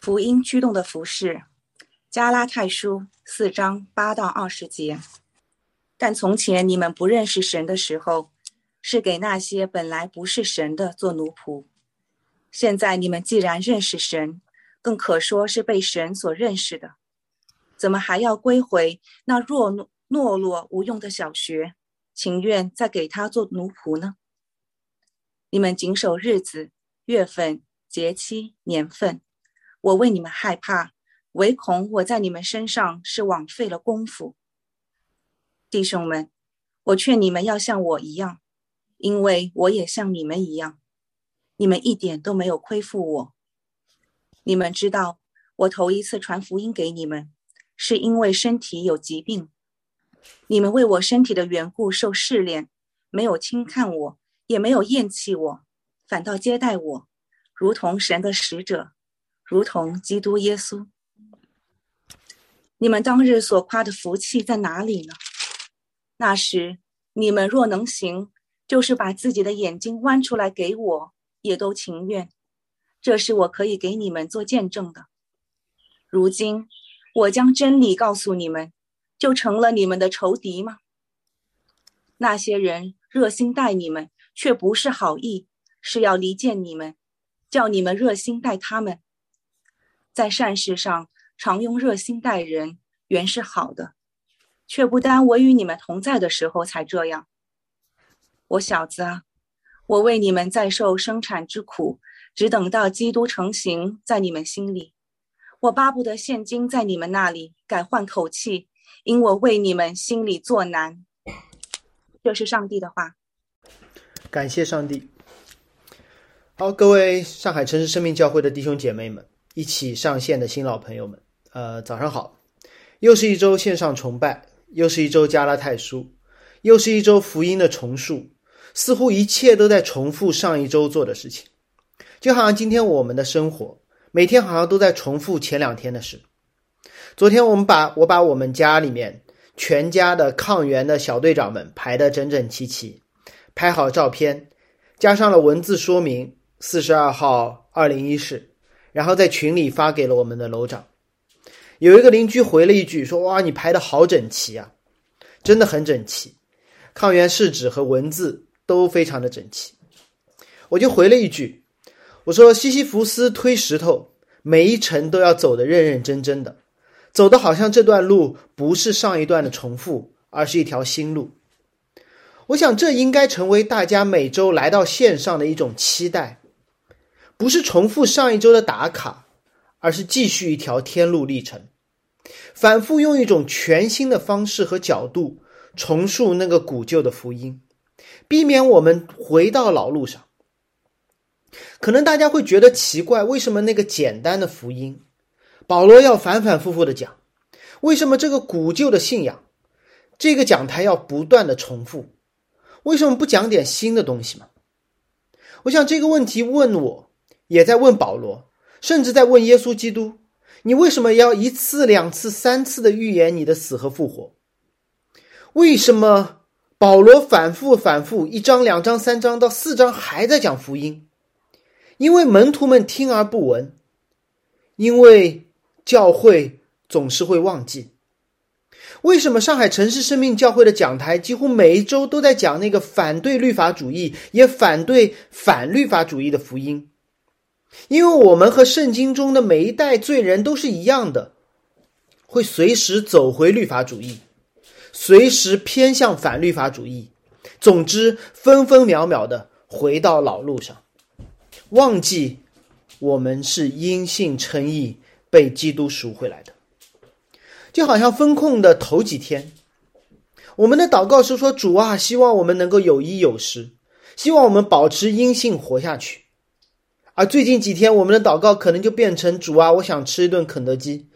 福音驱动的服饰，加拉太书四章八到二十节。但从前你们不认识神的时候，是给那些本来不是神的做奴仆；现在你们既然认识神，更可说是被神所认识的，怎么还要归回那弱懦懦弱无用的小学，情愿再给他做奴仆呢？你们谨守日子、月份、节期、年份。我为你们害怕，唯恐我在你们身上是枉费了功夫。弟兄们，我劝你们要像我一样，因为我也像你们一样。你们一点都没有亏负我。你们知道，我头一次传福音给你们，是因为身体有疾病。你们为我身体的缘故受试炼，没有轻看我，也没有厌弃我，反倒接待我，如同神的使者。如同基督耶稣，你们当日所夸的福气在哪里呢？那时你们若能行，就是把自己的眼睛弯出来给我，也都情愿。这是我可以给你们做见证的。如今我将真理告诉你们，就成了你们的仇敌吗？那些人热心待你们，却不是好意，是要离间你们，叫你们热心待他们。在善事上常用热心待人，原是好的，却不单我与你们同在的时候才这样。我小子啊，我为你们在受生产之苦，只等到基督成形在你们心里。我巴不得现今在你们那里改换口气，因我为你们心里作难。这是上帝的话。感谢上帝。好，各位上海城市生命教会的弟兄姐妹们。一起上线的新老朋友们，呃，早上好！又是一周线上崇拜，又是一周加拉太书，又是一周福音的重述，似乎一切都在重复上一周做的事情，就好像今天我们的生活每天好像都在重复前两天的事。昨天我们把我把我们家里面全家的抗原的小队长们排得整整齐齐，拍好照片，加上了文字说明：四十二号二零一室。然后在群里发给了我们的楼长，有一个邻居回了一句说：“哇，你排的好整齐啊，真的很整齐，抗原试纸和文字都非常的整齐。”我就回了一句：“我说西西弗斯推石头，每一层都要走得认认真真的，走的好像这段路不是上一段的重复，而是一条新路。”我想这应该成为大家每周来到线上的一种期待。不是重复上一周的打卡，而是继续一条天路历程，反复用一种全新的方式和角度重塑那个古旧的福音，避免我们回到老路上。可能大家会觉得奇怪，为什么那个简单的福音，保罗要反反复复的讲？为什么这个古旧的信仰，这个讲台要不断的重复？为什么不讲点新的东西吗？我想这个问题问我。也在问保罗，甚至在问耶稣基督：“你为什么要一次、两次、三次的预言你的死和复活？为什么保罗反复、反复一章、两章、三章到四章还在讲福音？因为门徒们听而不闻，因为教会总是会忘记。为什么上海城市生命教会的讲台几乎每一周都在讲那个反对律法主义，也反对反律法主义的福音？”因为我们和圣经中的每一代罪人都是一样的，会随时走回律法主义，随时偏向反律法主义，总之分分秒秒的回到老路上，忘记我们是因信称义被基督赎回来的。就好像封控的头几天，我们的祷告是说：“主啊，希望我们能够有衣有食，希望我们保持阴性活下去。”而最近几天，我们的祷告可能就变成：主啊，我想吃一顿肯德基，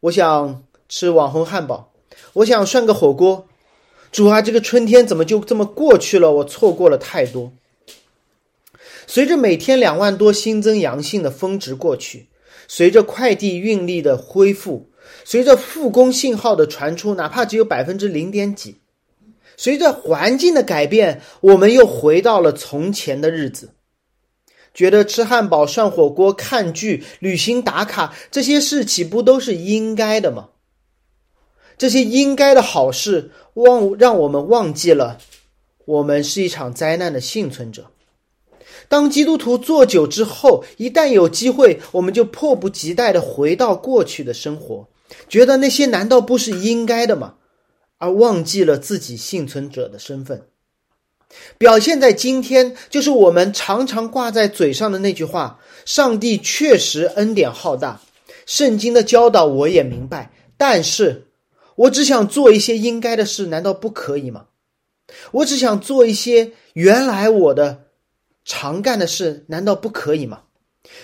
我想吃网红汉堡，我想涮个火锅。主啊，这个春天怎么就这么过去了？我错过了太多。随着每天两万多新增阳性的峰值过去，随着快递运力的恢复，随着复工信号的传出，哪怕只有百分之零点几，随着环境的改变，我们又回到了从前的日子。觉得吃汉堡、涮火锅、看剧、旅行打卡这些事岂不都是应该的吗？这些应该的好事，忘让我们忘记了，我们是一场灾难的幸存者。当基督徒做久之后，一旦有机会，我们就迫不及待的回到过去的生活，觉得那些难道不是应该的吗？而忘记了自己幸存者的身份。表现在今天，就是我们常常挂在嘴上的那句话：“上帝确实恩典浩大，圣经的教导我也明白，但是我只想做一些应该的事，难道不可以吗？我只想做一些原来我的。”常干的事难道不可以吗？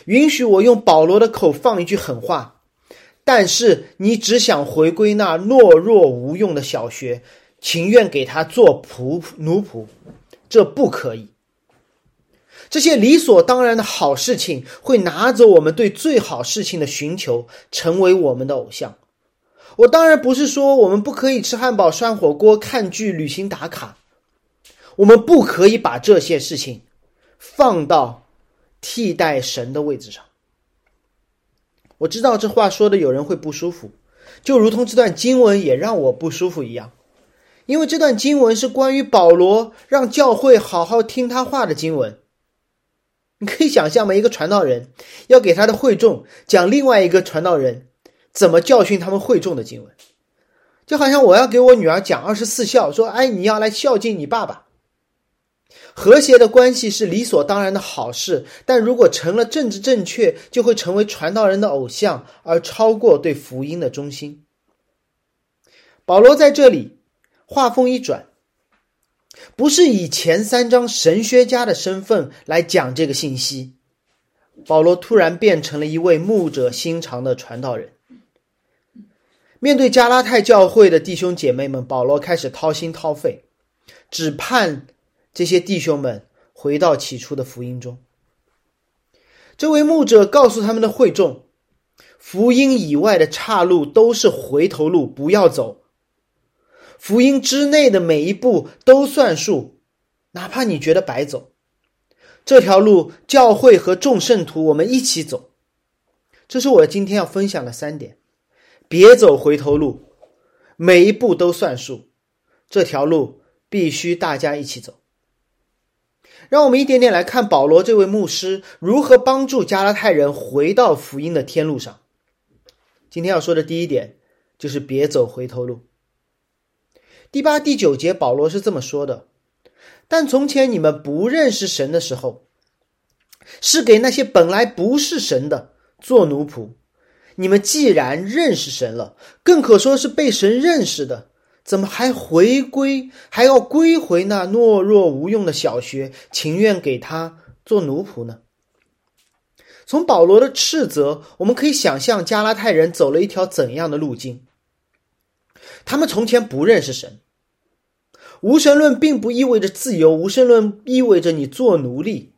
允许我用保罗的口放一句狠话，但是你只想回归那懦弱无用的小学，情愿给他做仆奴仆，这不可以。这些理所当然的好事情会拿走我们对最好事情的寻求，成为我们的偶像。我当然不是说我们不可以吃汉堡、涮火锅、看剧、旅行打卡，我们不可以把这些事情。放到替代神的位置上，我知道这话说的有人会不舒服，就如同这段经文也让我不舒服一样，因为这段经文是关于保罗让教会好好听他话的经文。你可以想象吗？一个传道人要给他的会众讲另外一个传道人怎么教训他们会众的经文，就好像我要给我女儿讲二十四孝，说：“哎，你要来孝敬你爸爸。”和谐的关系是理所当然的好事，但如果成了政治正确，就会成为传道人的偶像，而超过对福音的忠心。保罗在这里话锋一转，不是以前三章神学家的身份来讲这个信息，保罗突然变成了一位牧者心肠的传道人。面对加拉太教会的弟兄姐妹们，保罗开始掏心掏肺，只盼。这些弟兄们回到起初的福音中。这位牧者告诉他们的会众：“福音以外的岔路都是回头路，不要走；福音之内的每一步都算数，哪怕你觉得白走。这条路，教会和众圣徒我们一起走。这是我今天要分享的三点：别走回头路，每一步都算数。这条路必须大家一起走。”让我们一点点来看保罗这位牧师如何帮助加拉太人回到福音的天路上。今天要说的第一点就是别走回头路。第八、第九节，保罗是这么说的：“但从前你们不认识神的时候，是给那些本来不是神的做奴仆；你们既然认识神了，更可说是被神认识的。”怎么还回归，还要归回那懦弱无用的小学，情愿给他做奴仆呢？从保罗的斥责，我们可以想象加拉太人走了一条怎样的路径？他们从前不认识神，无神论并不意味着自由，无神论意味着你做奴隶。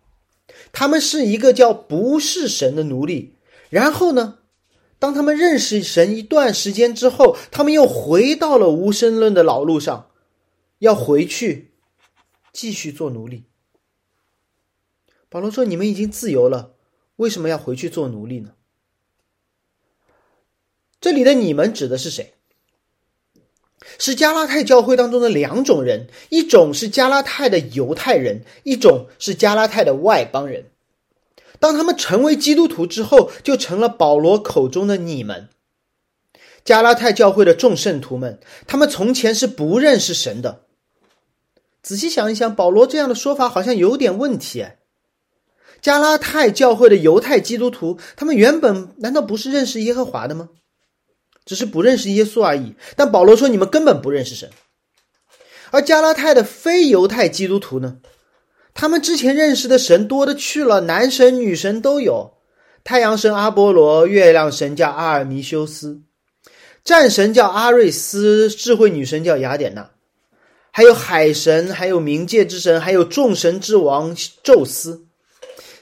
他们是一个叫不是神的奴隶，然后呢？当他们认识神一段时间之后，他们又回到了无神论的老路上，要回去继续做奴隶。保罗说：“你们已经自由了，为什么要回去做奴隶呢？”这里的“你们”指的是谁？是加拉太教会当中的两种人：一种是加拉太的犹太人，一种是加拉太的外邦人。当他们成为基督徒之后，就成了保罗口中的你们。加拉太教会的众圣徒们，他们从前是不认识神的。仔细想一想，保罗这样的说法好像有点问题。加拉太教会的犹太基督徒，他们原本难道不是认识耶和华的吗？只是不认识耶稣而已。但保罗说，你们根本不认识神。而加拉太的非犹太基督徒呢？他们之前认识的神多的去了，男神女神都有，太阳神阿波罗，月亮神叫阿尔弥修斯，战神叫阿瑞斯，智慧女神叫雅典娜，还有海神，还有冥界之神，还有众神之王宙斯。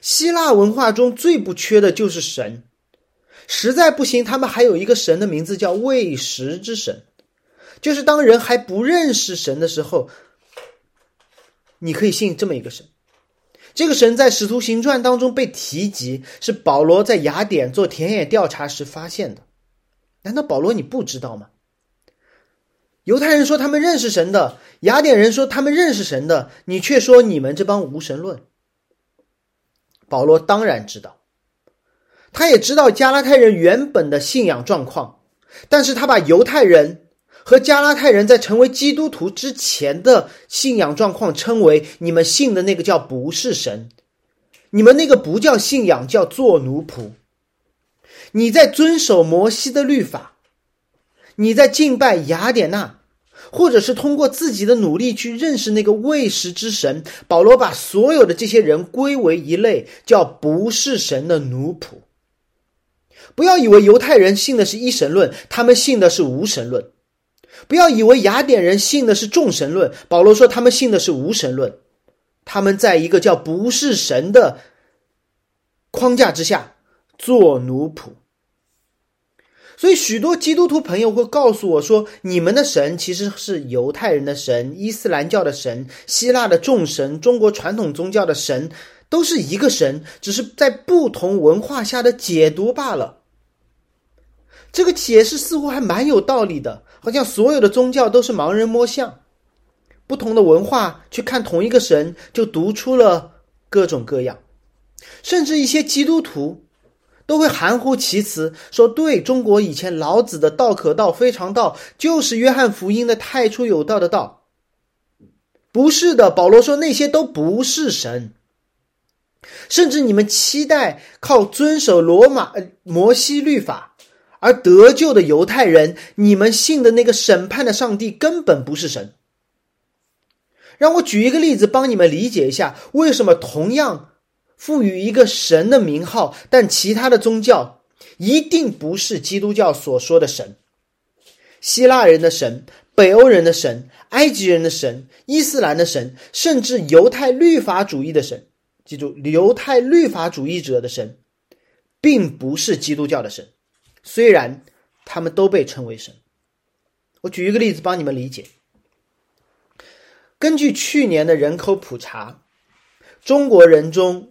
希腊文化中最不缺的就是神，实在不行，他们还有一个神的名字叫喂食之神，就是当人还不认识神的时候。你可以信这么一个神，这个神在使徒行传当中被提及，是保罗在雅典做田野调查时发现的。难道保罗你不知道吗？犹太人说他们认识神的，雅典人说他们认识神的，你却说你们这帮无神论。保罗当然知道，他也知道加拉太人原本的信仰状况，但是他把犹太人和加拉太人在成为基督徒之前的信仰状况称为你们信的那个叫不是神，你们那个不叫信仰，叫做奴仆。你在遵守摩西的律法。你在敬拜雅典娜，或者是通过自己的努力去认识那个喂食之神。保罗把所有的这些人归为一类，叫不是神的奴仆。不要以为犹太人信的是一神论，他们信的是无神论；不要以为雅典人信的是众神论，保罗说他们信的是无神论。他们在一个叫不是神的框架之下做奴仆。所以，许多基督徒朋友会告诉我说：“你们的神其实是犹太人的神、伊斯兰教的神、希腊的众神、中国传统宗教的神，都是一个神，只是在不同文化下的解读罢了。”这个解释似乎还蛮有道理的，好像所有的宗教都是盲人摸象，不同的文化去看同一个神，就读出了各种各样，甚至一些基督徒。都会含糊其辞说：“对中国以前老子的‘道可道，非常道’就是约翰福音的‘太初有道’的道，不是的。”保罗说：“那些都不是神，甚至你们期待靠遵守罗马摩西律法而得救的犹太人，你们信的那个审判的上帝根本不是神。”让我举一个例子，帮你们理解一下为什么同样。赋予一个神的名号，但其他的宗教一定不是基督教所说的神。希腊人的神、北欧人的神、埃及人的神、伊斯兰的神，甚至犹太律法主义的神，记住，犹太律法主义者的神，并不是基督教的神。虽然他们都被称为神。我举一个例子帮你们理解。根据去年的人口普查，中国人中。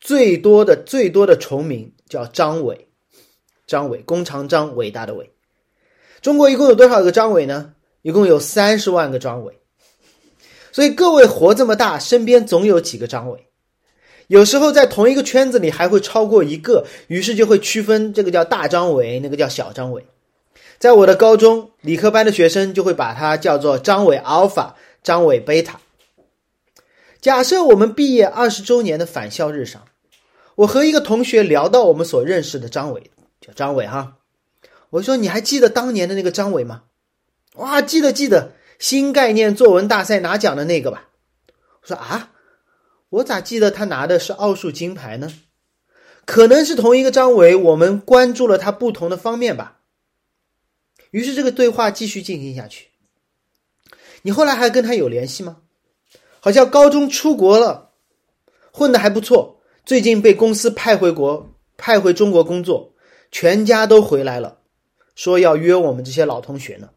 最多的最多的重名叫张伟，张伟，弓长张，伟大的伟。中国一共有多少个张伟呢？一共有三十万个张伟。所以各位活这么大，身边总有几个张伟。有时候在同一个圈子里还会超过一个，于是就会区分这个叫大张伟，那个叫小张伟。在我的高中理科班的学生就会把它叫做张伟阿尔法，张伟贝塔。假设我们毕业二十周年的返校日上，我和一个同学聊到我们所认识的张伟，叫张伟哈。我说：“你还记得当年的那个张伟吗？”哇，记得记得，新概念作文大赛拿奖的那个吧？我说：“啊，我咋记得他拿的是奥数金牌呢？可能是同一个张伟，我们关注了他不同的方面吧。”于是这个对话继续进行下去。你后来还跟他有联系吗？好像高中出国了，混的还不错。最近被公司派回国，派回中国工作，全家都回来了，说要约我们这些老同学呢。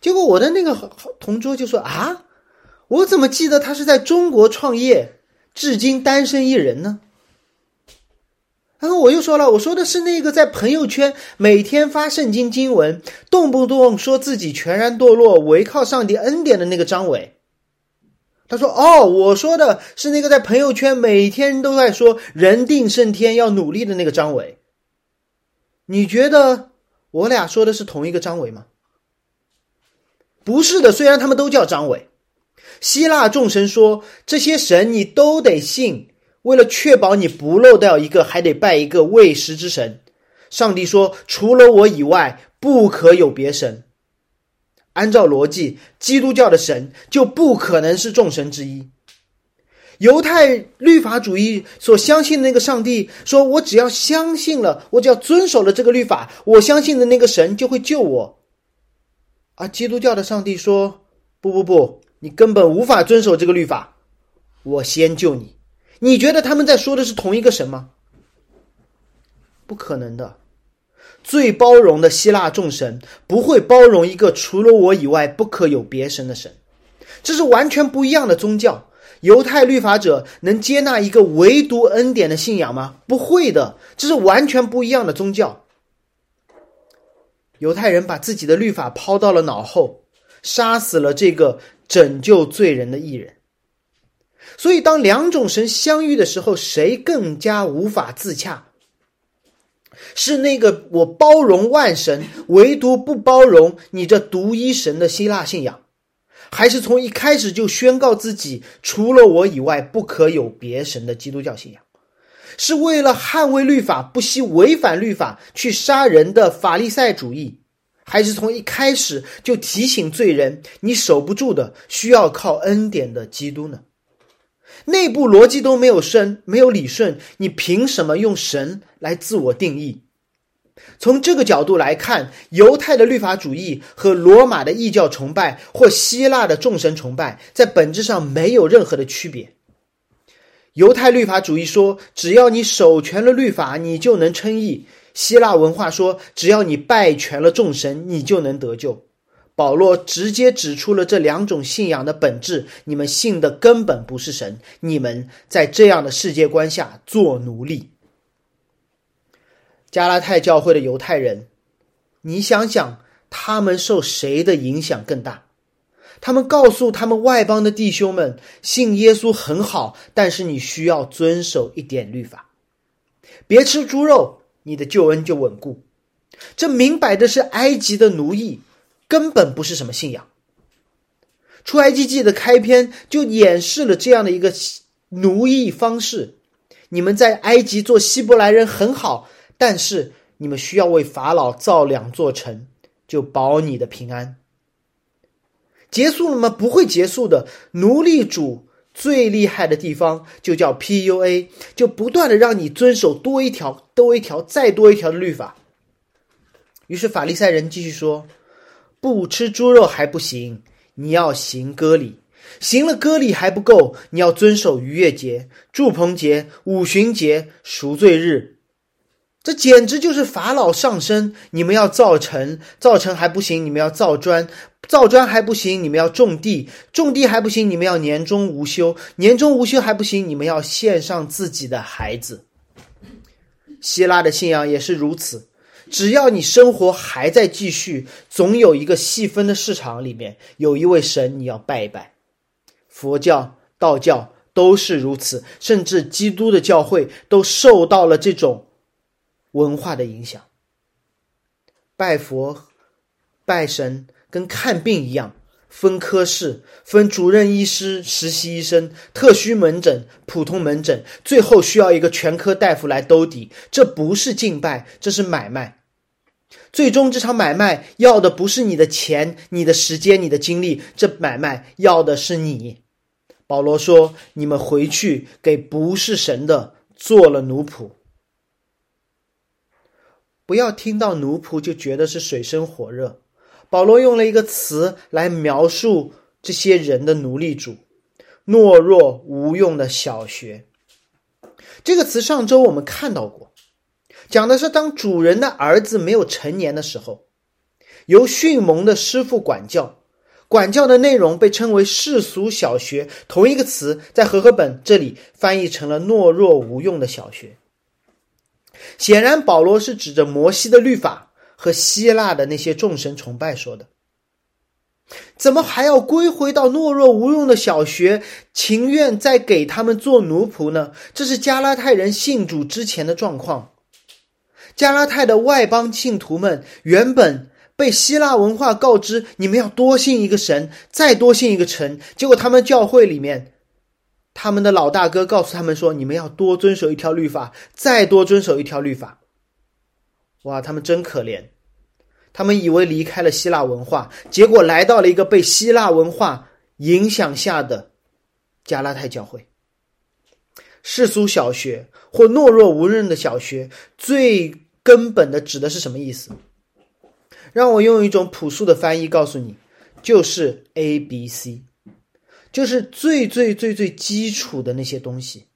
结果我的那个同桌就说：“啊，我怎么记得他是在中国创业，至今单身一人呢？”然后我又说了：“我说的是那个在朋友圈每天发圣经经文，动不动说自己全然堕落，唯靠上帝恩典的那个张伟。”他说：“哦，我说的是那个在朋友圈每天都在说‘人定胜天’要努力的那个张伟。你觉得我俩说的是同一个张伟吗？不是的，虽然他们都叫张伟。希腊众神说这些神你都得信，为了确保你不漏掉一个，还得拜一个喂食之神。上帝说，除了我以外，不可有别神。”按照逻辑，基督教的神就不可能是众神之一。犹太律法主义所相信的那个上帝说：“我只要相信了，我只要遵守了这个律法，我相信的那个神就会救我。”而基督教的上帝说：“不不不，你根本无法遵守这个律法，我先救你。”你觉得他们在说的是同一个神吗？不可能的。最包容的希腊众神不会包容一个除了我以外不可有别神的神，这是完全不一样的宗教。犹太律法者能接纳一个唯独恩典的信仰吗？不会的，这是完全不一样的宗教。犹太人把自己的律法抛到了脑后，杀死了这个拯救罪人的艺人。所以，当两种神相遇的时候，谁更加无法自洽？是那个我包容万神，唯独不包容你这独一神的希腊信仰，还是从一开始就宣告自己除了我以外不可有别神的基督教信仰？是为了捍卫律法，不惜违反律法去杀人的法利赛主义，还是从一开始就提醒罪人你守不住的，需要靠恩典的基督呢？内部逻辑都没有顺，没有理顺，你凭什么用神来自我定义？从这个角度来看，犹太的律法主义和罗马的异教崇拜或希腊的众神崇拜在本质上没有任何的区别。犹太律法主义说，只要你守全了律法，你就能称义；希腊文化说，只要你拜全了众神，你就能得救。保罗直接指出了这两种信仰的本质：你们信的根本不是神，你们在这样的世界观下做奴隶。加拉太教会的犹太人，你想想，他们受谁的影响更大？他们告诉他们外邦的弟兄们，信耶稣很好，但是你需要遵守一点律法，别吃猪肉，你的救恩就稳固。这明摆着是埃及的奴役。根本不是什么信仰。出埃及记的开篇就演示了这样的一个奴役方式：你们在埃及做希伯来人很好，但是你们需要为法老造两座城，就保你的平安。结束了吗？不会结束的。奴隶主最厉害的地方就叫 PUA，就不断的让你遵守多一条、多一条、再多一条的律法。于是法利赛人继续说。不吃猪肉还不行，你要行割礼；行了割礼还不够，你要遵守逾越节、祝棚节、五旬节、赎罪日。这简直就是法老上身！你们要造城，造城还不行，你们要造砖；造砖还不行，你们要种地；种地还不行，你们要年终无休；年终无休还不行，你们要献上自己的孩子。希腊的信仰也是如此。只要你生活还在继续，总有一个细分的市场里面有一位神你要拜一拜。佛教、道教都是如此，甚至基督的教会都受到了这种文化的影响。拜佛、拜神跟看病一样，分科室、分主任医师、实习医生、特需门诊、普通门诊，最后需要一个全科大夫来兜底。这不是敬拜，这是买卖。最终，这场买卖要的不是你的钱、你的时间、你的精力，这买卖要的是你。保罗说：“你们回去给不是神的做了奴仆。”不要听到奴仆就觉得是水深火热。保罗用了一个词来描述这些人的奴隶主：懦弱无用的小学。这个词上周我们看到过。讲的是，当主人的儿子没有成年的时候，由迅猛的师傅管教，管教的内容被称为世俗小学。同一个词在和合本这里翻译成了懦弱无用的小学。显然，保罗是指着摩西的律法和希腊的那些众神崇拜说的。怎么还要归回到懦弱无用的小学，情愿再给他们做奴仆呢？这是加拉太人信主之前的状况。加拉太的外邦信徒们原本被希腊文化告知，你们要多信一个神，再多信一个神。结果他们教会里面，他们的老大哥告诉他们说，你们要多遵守一条律法，再多遵守一条律法。哇，他们真可怜！他们以为离开了希腊文化，结果来到了一个被希腊文化影响下的加拉太教会。世俗小学或懦弱无任的小学最。根本的指的是什么意思？让我用一种朴素的翻译告诉你，就是 A、B、C，就是最最最最基础的那些东西，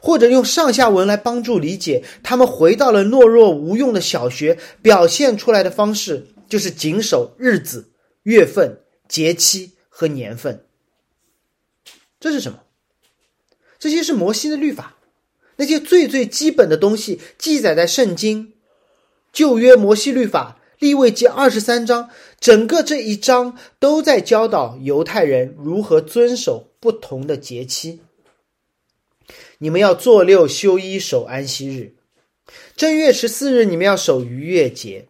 或者用上下文来帮助理解。他们回到了懦弱无用的小学，表现出来的方式就是谨守日子、月份、节期和年份。这是什么？这些是摩西的律法，那些最最基本的东西记载在圣经，旧约摩西律法。立位记二十三章，整个这一章都在教导犹太人如何遵守不同的节期。你们要做六休一守安息日，正月十四日你们要守逾越节，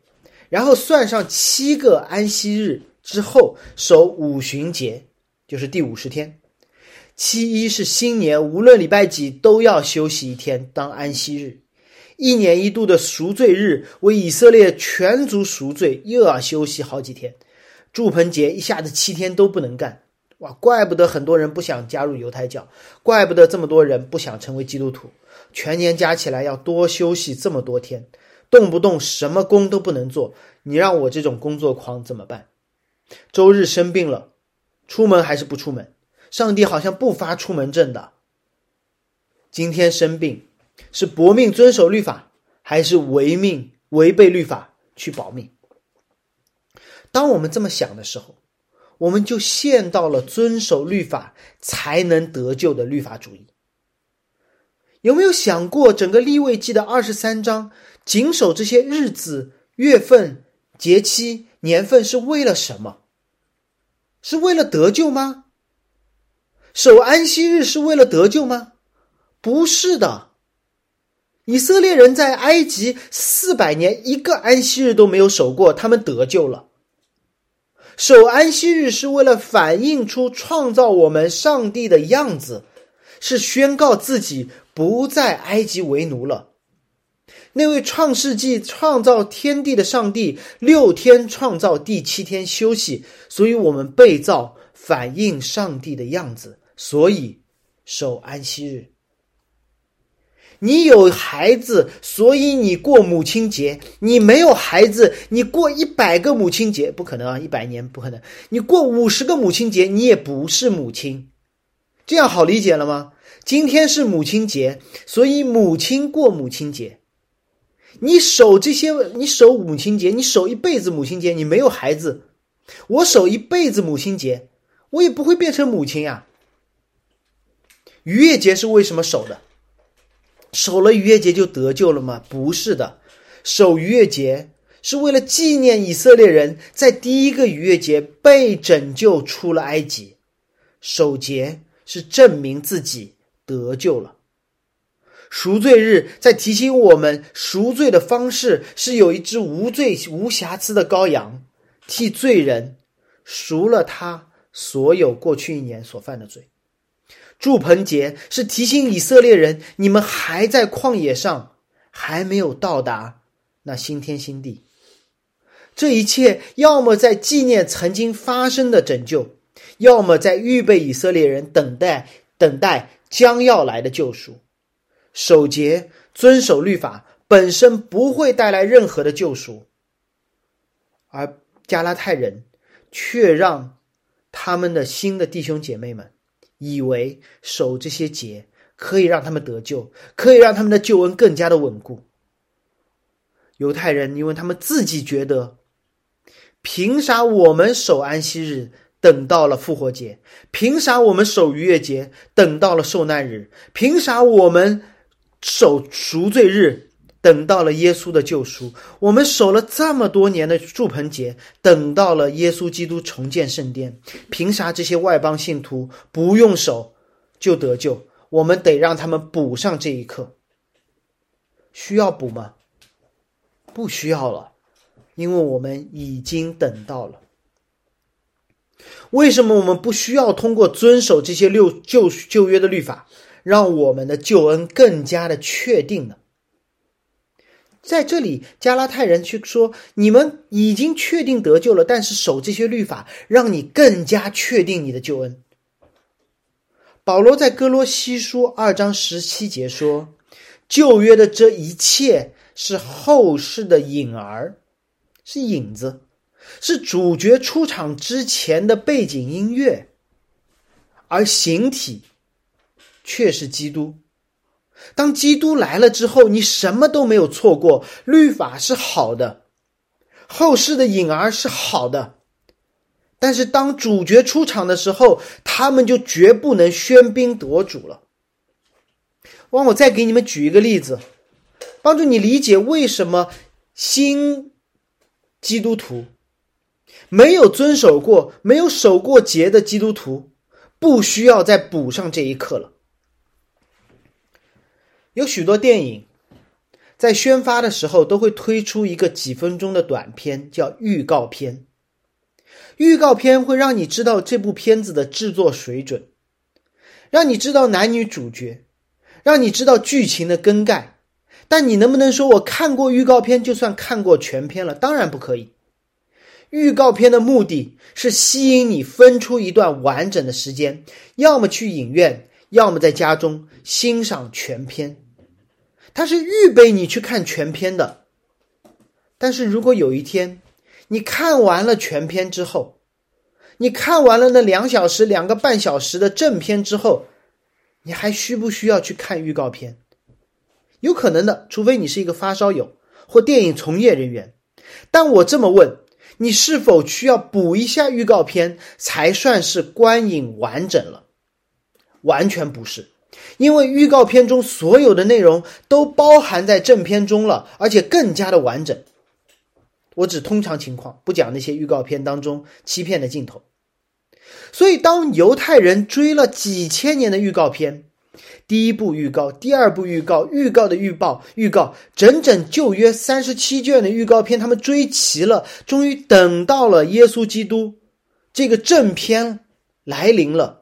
然后算上七个安息日之后守五旬节，就是第五十天。七一是新年，无论礼拜几都要休息一天当安息日。一年一度的赎罪日为以色列全族赎罪，又要休息好几天。祝棚节一下子七天都不能干，哇！怪不得很多人不想加入犹太教，怪不得这么多人不想成为基督徒。全年加起来要多休息这么多天，动不动什么工都不能做。你让我这种工作狂怎么办？周日生病了，出门还是不出门？上帝好像不发出门证的。今天生病。是搏命遵守律法，还是违命违背律法去保命？当我们这么想的时候，我们就陷到了遵守律法才能得救的律法主义。有没有想过，整个立位记的二十三章，谨守这些日子、月份、节期、年份是为了什么？是为了得救吗？守安息日是为了得救吗？不是的。以色列人在埃及四百年，一个安息日都没有守过，他们得救了。守安息日是为了反映出创造我们上帝的样子，是宣告自己不在埃及为奴了。那位创世纪创造天地的上帝，六天创造，第七天休息，所以我们被造反映上帝的样子，所以守安息日。你有孩子，所以你过母亲节；你没有孩子，你过一百个母亲节不可能啊！一百年不可能。你过五十个母亲节，你也不是母亲，这样好理解了吗？今天是母亲节，所以母亲过母亲节。你守这些，你守母亲节，你守一辈子母亲节，你没有孩子，我守一辈子母亲节，我也不会变成母亲呀。逾越节是为什么守的？守了逾越节就得救了吗？不是的，守逾越节是为了纪念以色列人在第一个逾越节被拯救出了埃及，守节是证明自己得救了。赎罪日在提醒我们，赎罪的方式是有一只无罪无瑕疵的羔羊，替罪人赎了他所有过去一年所犯的罪。祝棚节是提醒以色列人，你们还在旷野上，还没有到达那新天新地。这一切要么在纪念曾经发生的拯救，要么在预备以色列人等待等待将要来的救赎。守节遵守律法本身不会带来任何的救赎，而加拉太人却让他们的新的弟兄姐妹们。以为守这些节可以让他们得救，可以让他们的救恩更加的稳固。犹太人因为他们自己觉得，凭啥我们守安息日等到了复活节？凭啥我们守逾越节等到了受难日？凭啥我们守赎罪日？等到了耶稣的救赎，我们守了这么多年的祝棚节，等到了耶稣基督重建圣殿，凭啥这些外邦信徒不用守就得救？我们得让他们补上这一课。需要补吗？不需要了，因为我们已经等到了。为什么我们不需要通过遵守这些六旧旧约的律法，让我们的救恩更加的确定呢？在这里，加拉太人去说：“你们已经确定得救了，但是守这些律法，让你更加确定你的救恩。”保罗在哥罗西书二章十七节说：“旧约的这一切是后世的影儿，是影子，是主角出场之前的背景音乐，而形体却是基督。”当基督来了之后，你什么都没有错过。律法是好的，后世的影儿是好的，但是当主角出场的时候，他们就绝不能喧宾夺主了。让我再给你们举一个例子，帮助你理解为什么新基督徒没有遵守过、没有守过节的基督徒不需要再补上这一课了。有许多电影在宣发的时候都会推出一个几分钟的短片，叫预告片。预告片会让你知道这部片子的制作水准，让你知道男女主角，让你知道剧情的更改。但你能不能说我看过预告片就算看过全片了？当然不可以。预告片的目的是吸引你分出一段完整的时间，要么去影院，要么在家中欣赏全片。它是预备你去看全篇的。但是如果有一天你看完了全篇之后，你看完了那两小时、两个半小时的正片之后，你还需不需要去看预告片？有可能的，除非你是一个发烧友或电影从业人员。但我这么问，你是否需要补一下预告片才算是观影完整了？完全不是。因为预告片中所有的内容都包含在正片中了，而且更加的完整。我指通常情况，不讲那些预告片当中欺骗的镜头。所以，当犹太人追了几千年的预告片，第一部预告、第二部预告、预告的预报、预告，整整旧约三十七卷的预告片，他们追齐了，终于等到了耶稣基督这个正片来临了。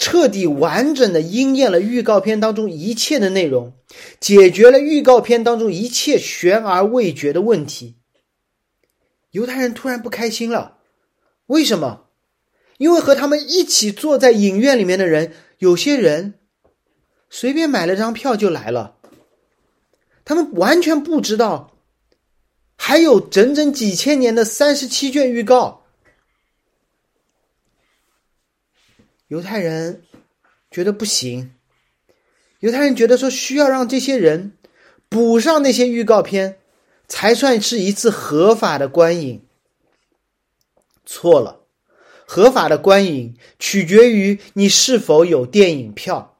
彻底完整的应验了预告片当中一切的内容，解决了预告片当中一切悬而未决的问题。犹太人突然不开心了，为什么？因为和他们一起坐在影院里面的人，有些人随便买了张票就来了，他们完全不知道还有整整几千年的三十七卷预告。犹太人觉得不行，犹太人觉得说需要让这些人补上那些预告片，才算是一次合法的观影。错了，合法的观影取决于你是否有电影票，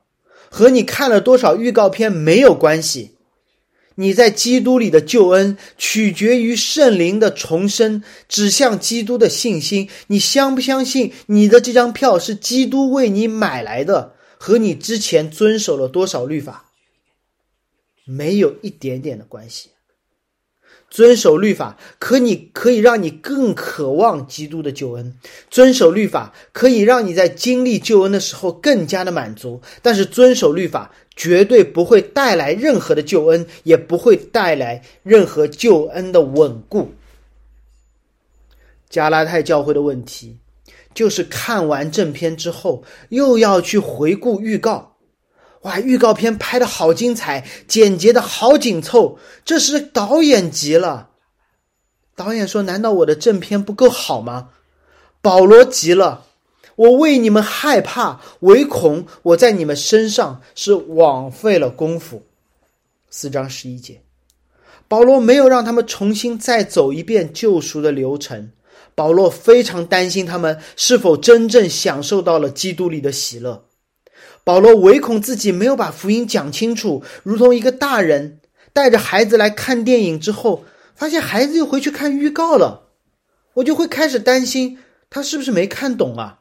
和你看了多少预告片没有关系。你在基督里的救恩取决于圣灵的重生，指向基督的信心。你相不相信你的这张票是基督为你买来的？和你之前遵守了多少律法没有一点点的关系。遵守律法可你可以让你更渴望基督的救恩，遵守律法可以让你在经历救恩的时候更加的满足。但是遵守律法。绝对不会带来任何的救恩，也不会带来任何救恩的稳固。加拉太教会的问题，就是看完正片之后，又要去回顾预告。哇，预告片拍的好精彩，简洁的好紧凑，这是导演急了。导演说：“难道我的正片不够好吗？”保罗急了。我为你们害怕，唯恐我在你们身上是枉费了功夫。四章十一节，保罗没有让他们重新再走一遍救赎的流程。保罗非常担心他们是否真正享受到了基督里的喜乐。保罗唯恐自己没有把福音讲清楚，如同一个大人带着孩子来看电影之后，发现孩子又回去看预告了，我就会开始担心他是不是没看懂啊？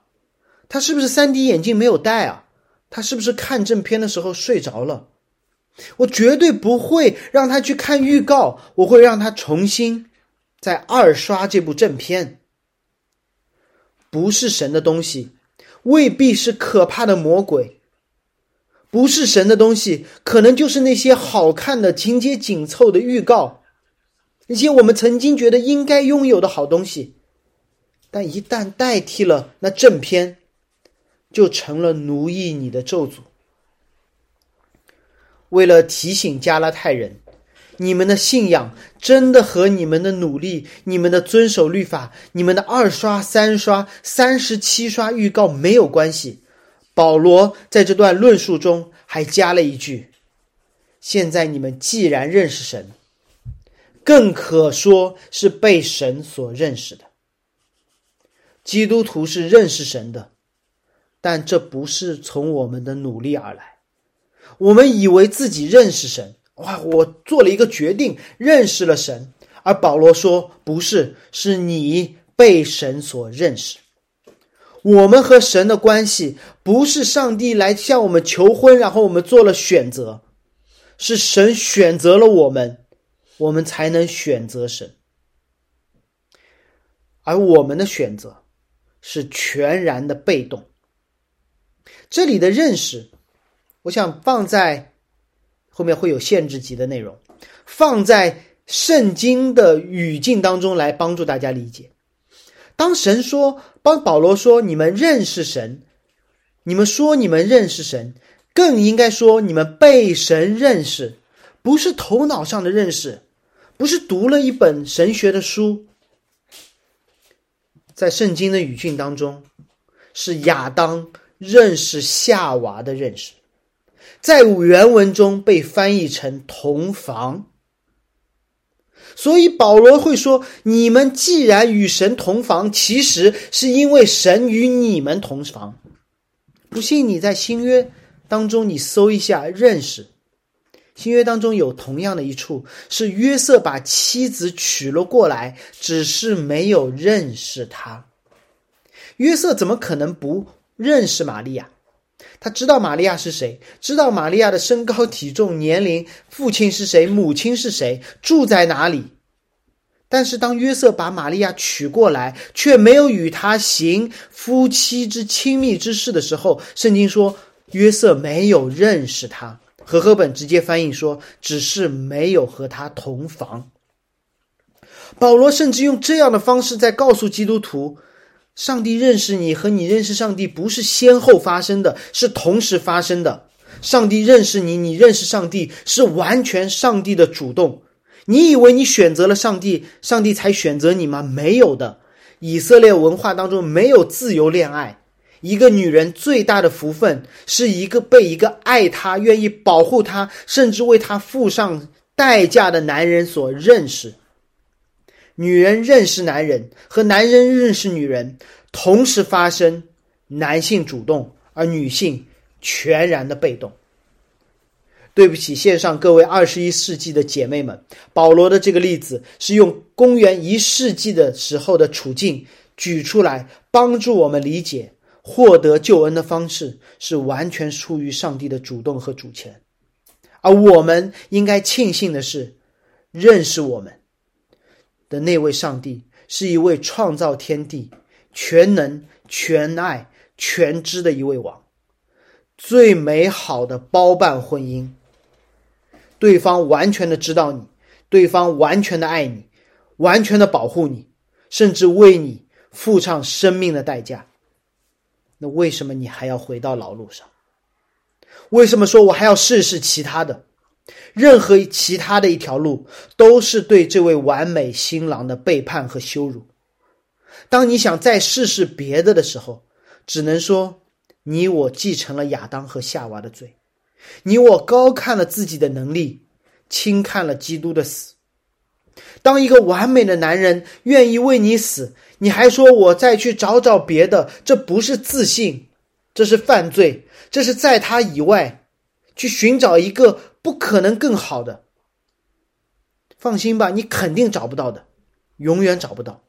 他是不是三 D 眼镜没有戴啊？他是不是看正片的时候睡着了？我绝对不会让他去看预告，我会让他重新再二刷这部正片。不是神的东西，未必是可怕的魔鬼；不是神的东西，可能就是那些好看的、情节紧凑的预告，那些我们曾经觉得应该拥有的好东西，但一旦代替了那正片。就成了奴役你的咒诅。为了提醒加拉太人，你们的信仰真的和你们的努力、你们的遵守律法、你们的二刷、三刷、三十七刷预告没有关系。保罗在这段论述中还加了一句：“现在你们既然认识神，更可说是被神所认识的。基督徒是认识神的。”但这不是从我们的努力而来，我们以为自己认识神，哇，我做了一个决定，认识了神。而保罗说：“不是，是你被神所认识。我们和神的关系不是上帝来向我们求婚，然后我们做了选择，是神选择了我们，我们才能选择神。而我们的选择是全然的被动。这里的认识，我想放在后面会有限制级的内容，放在。”圣经的语境当中来帮助大家理解。当神说，帮保罗说，你们认识神，你们说你们认识神，更应该说你们被神认识，不是头脑上的认识，不是读了一本神学的书。在圣经的语境当中，是亚当认识夏娃的认识，在原文中被翻译成同房。所以保罗会说：“你们既然与神同房，其实是因为神与你们同房。不信你在新约当中，你搜一下认识。新约当中有同样的一处，是约瑟把妻子娶了过来，只是没有认识他。约瑟怎么可能不认识玛利亚？他知道玛利亚是谁，知道玛利亚的身高、体重、年龄，父亲是谁，母亲是谁，住在哪里。但是当约瑟把玛利亚娶过来，却没有与她行夫妻之亲密之事的时候，圣经说约瑟没有认识她。和合本直接翻译说，只是没有和她同房。保罗甚至用这样的方式在告诉基督徒。上帝认识你和你认识上帝不是先后发生的，是同时发生的。上帝认识你，你认识上帝是完全上帝的主动。你以为你选择了上帝，上帝才选择你吗？没有的。以色列文化当中没有自由恋爱。一个女人最大的福分是一个被一个爱她、愿意保护她，甚至为她付上代价的男人所认识。女人认识男人和男人认识女人同时发生，男性主动，而女性全然的被动。对不起，线上各位二十一世纪的姐妹们，保罗的这个例子是用公元一世纪的时候的处境举出来，帮助我们理解获得救恩的方式是完全出于上帝的主动和主权，而我们应该庆幸的是，认识我们。的那位上帝是一位创造天地、全能、全爱、全知的一位王，最美好的包办婚姻。对方完全的知道你，对方完全的爱你，完全的保护你，甚至为你付上生命的代价。那为什么你还要回到老路上？为什么说我还要试试其他的？任何其他的一条路，都是对这位完美新郎的背叛和羞辱。当你想再试试别的的时候，只能说你我继承了亚当和夏娃的罪，你我高看了自己的能力，轻看了基督的死。当一个完美的男人愿意为你死，你还说我再去找找别的，这不是自信，这是犯罪，这是在他以外去寻找一个。不可能更好的，放心吧，你肯定找不到的，永远找不到。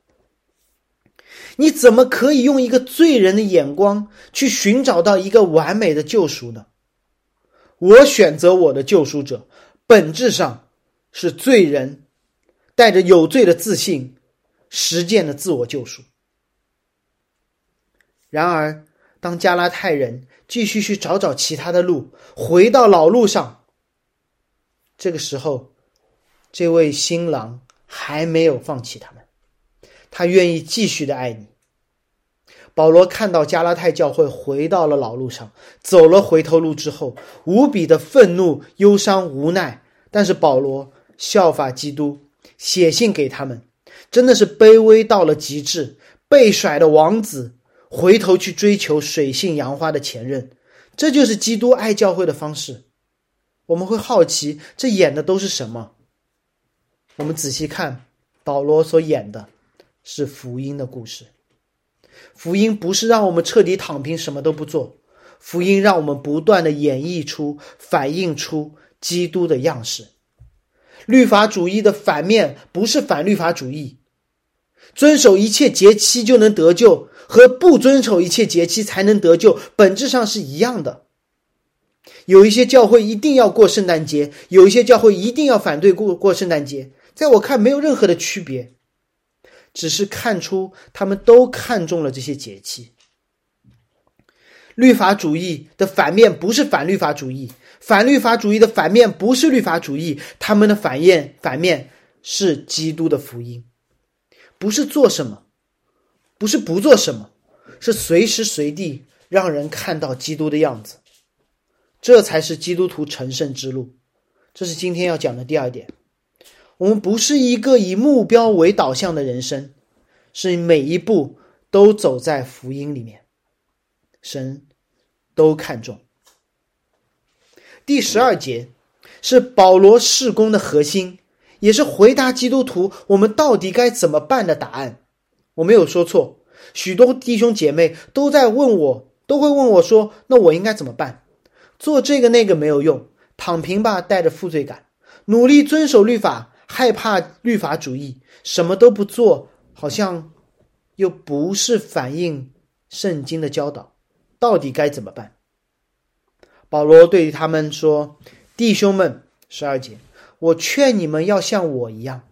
你怎么可以用一个罪人的眼光去寻找到一个完美的救赎呢？我选择我的救赎者，本质上是罪人带着有罪的自信实践的自我救赎。然而，当加拉太人继续去找找其他的路，回到老路上。这个时候，这位新郎还没有放弃他们，他愿意继续的爱你。保罗看到加拉太教会回到了老路上，走了回头路之后，无比的愤怒、忧伤、无奈。但是保罗效法基督，写信给他们，真的是卑微到了极致。被甩的王子回头去追求水性杨花的前任，这就是基督爱教会的方式。我们会好奇，这演的都是什么？我们仔细看，保罗所演的是福音的故事。福音不是让我们彻底躺平，什么都不做。福音让我们不断的演绎出、反映出基督的样式。律法主义的反面不是反律法主义，遵守一切节期就能得救，和不遵守一切节期才能得救，本质上是一样的。有一些教会一定要过圣诞节，有一些教会一定要反对过过圣诞节，在我看没有任何的区别，只是看出他们都看中了这些节气。律法主义的反面不是反律法主义，反律法主义的反面不是律法主义，他们的反面反面是基督的福音，不是做什么，不是不做什么，是随时随地让人看到基督的样子，这才是基督徒成圣之路。这是今天要讲的第二点。我们不是一个以目标为导向的人生，是每一步都走在福音里面，神。都看重。第十二节是保罗事工的核心，也是回答基督徒我们到底该怎么办的答案。我没有说错，许多弟兄姐妹都在问我，都会问我说：“那我应该怎么办？做这个那个没有用，躺平吧，带着负罪感；努力遵守律法，害怕律法主义；什么都不做，好像又不是反映圣经的教导。”到底该怎么办？保罗对他们说：“弟兄们，十二节，我劝你们要像我一样。”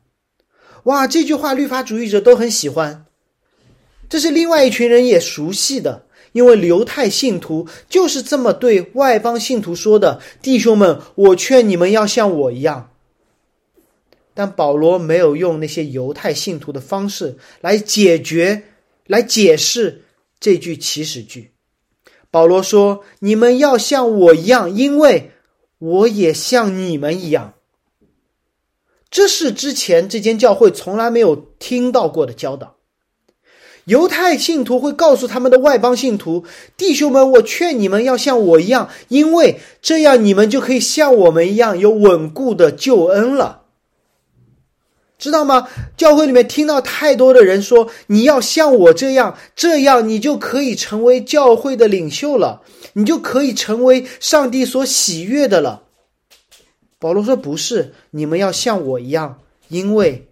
哇，这句话律法主义者都很喜欢。这是另外一群人也熟悉的，因为犹太信徒就是这么对外邦信徒说的：“弟兄们，我劝你们要像我一样。”但保罗没有用那些犹太信徒的方式来解决、来解释这句起始句。保罗说：“你们要像我一样，因为我也像你们一样。”这是之前这间教会从来没有听到过的教导。犹太信徒会告诉他们的外邦信徒：“弟兄们，我劝你们要像我一样，因为这样你们就可以像我们一样有稳固的救恩了。”知道吗？教会里面听到太多的人说：“你要像我这样，这样你就可以成为教会的领袖了，你就可以成为上帝所喜悦的了。”保罗说：“不是，你们要像我一样，因为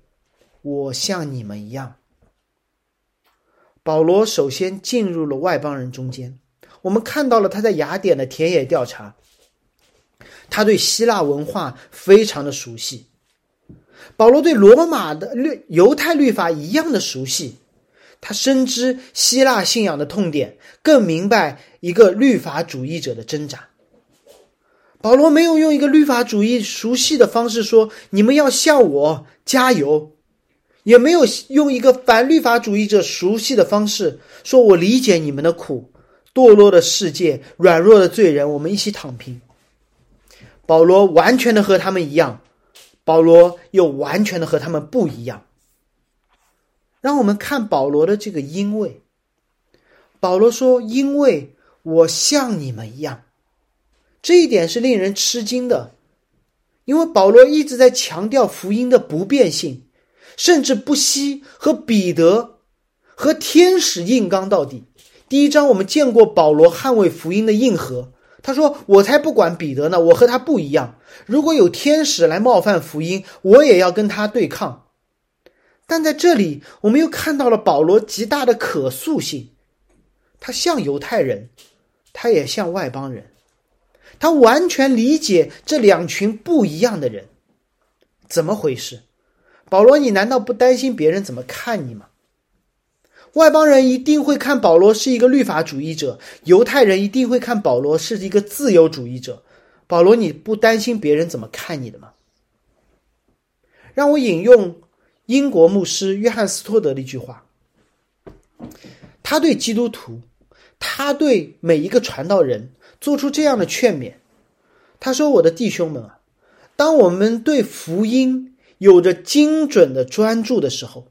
我像你们一样。”保罗首先进入了外邦人中间，我们看到了他在雅典的田野调查，他对希腊文化非常的熟悉。保罗对罗马的律犹太律法一样的熟悉，他深知希腊信仰的痛点，更明白一个律法主义者的挣扎。保罗没有用一个律法主义熟悉的方式说：“你们要向我加油。”也没有用一个反律法主义者熟悉的方式说：“我理解你们的苦，堕落的世界，软弱的罪人，我们一起躺平。”保罗完全的和他们一样。保罗又完全的和他们不一样。让我们看保罗的这个“因为”。保罗说：“因为我像你们一样。”这一点是令人吃惊的，因为保罗一直在强调福音的不变性，甚至不惜和彼得和天使硬刚到底。第一章我们见过保罗捍卫福音的硬核。他说：“我才不管彼得呢，我和他不一样。如果有天使来冒犯福音，我也要跟他对抗。”但在这里，我们又看到了保罗极大的可塑性。他像犹太人，他也像外邦人，他完全理解这两群不一样的人。怎么回事？保罗，你难道不担心别人怎么看你吗？外邦人一定会看保罗是一个律法主义者，犹太人一定会看保罗是一个自由主义者。保罗，你不担心别人怎么看你的吗？让我引用英国牧师约翰斯托德的一句话，他对基督徒，他对每一个传道人做出这样的劝勉。他说：“我的弟兄们啊，当我们对福音有着精准的专注的时候。”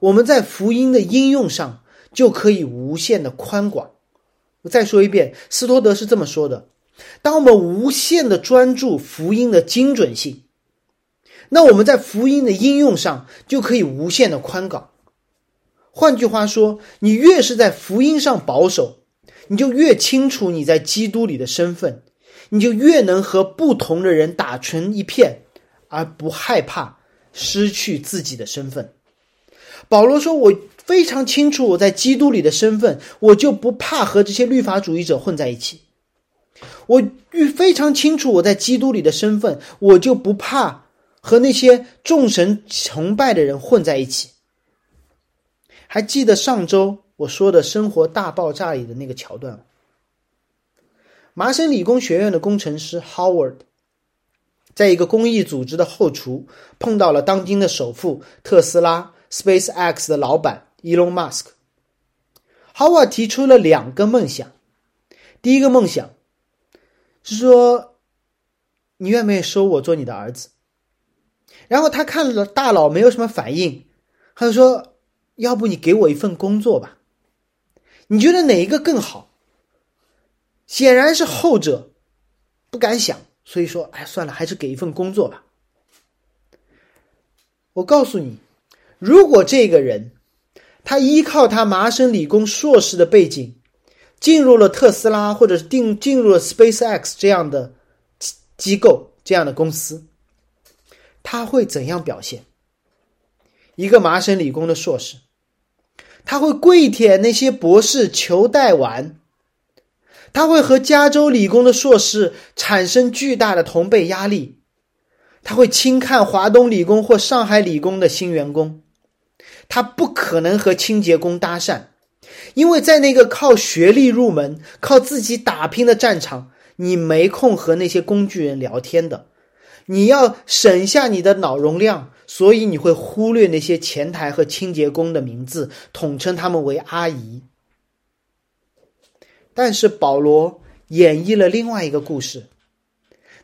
我们在福音的应用上就可以无限的宽广。我再说一遍，斯托德是这么说的：当我们无限的专注福音的精准性，那我们在福音的应用上就可以无限的宽广。换句话说，你越是在福音上保守，你就越清楚你在基督里的身份，你就越能和不同的人打成一片，而不害怕失去自己的身份。保罗说：“我非常清楚我在基督里的身份，我就不怕和这些律法主义者混在一起。我非非常清楚我在基督里的身份，我就不怕和那些众神崇拜的人混在一起。”还记得上周我说的生活大爆炸里的那个桥段吗？麻省理工学院的工程师 Howard，在一个公益组织的后厨碰到了当今的首富特斯拉 SpaceX 的老板 Elon Musk。Howard 提出了两个梦想，第一个梦想是说，你愿不愿意收我做你的儿子？然后他看了大佬没有什么反应，他就说。要不你给我一份工作吧？你觉得哪一个更好？显然是后者，不敢想，所以说，哎，算了，还是给一份工作吧。我告诉你，如果这个人他依靠他麻省理工硕士的背景，进入了特斯拉，或者是进进入了 SpaceX 这样的机构、这样的公司，他会怎样表现？一个麻省理工的硕士。他会跪舔那些博士求带玩，他会和加州理工的硕士产生巨大的同辈压力，他会轻看华东理工或上海理工的新员工，他不可能和清洁工搭讪，因为在那个靠学历入门、靠自己打拼的战场，你没空和那些工具人聊天的，你要省下你的脑容量。所以你会忽略那些前台和清洁工的名字，统称他们为阿姨。但是保罗演绎了另外一个故事，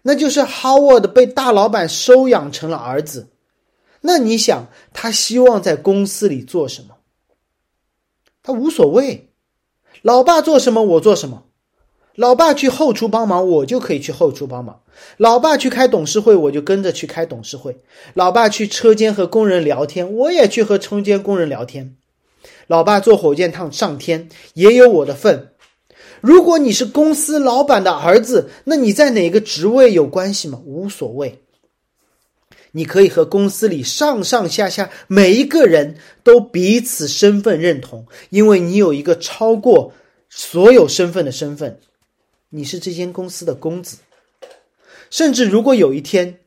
那就是 Howard 被大老板收养成了儿子。那你想，他希望在公司里做什么？他无所谓，老爸做什么我做什么。老爸去后厨帮忙，我就可以去后厨帮忙；老爸去开董事会，我就跟着去开董事会；老爸去车间和工人聊天，我也去和车间工人聊天；老爸坐火箭烫上天，也有我的份。如果你是公司老板的儿子，那你在哪个职位有关系吗？无所谓，你可以和公司里上上下下每一个人都彼此身份认同，因为你有一个超过所有身份的身份。你是这间公司的公子，甚至如果有一天，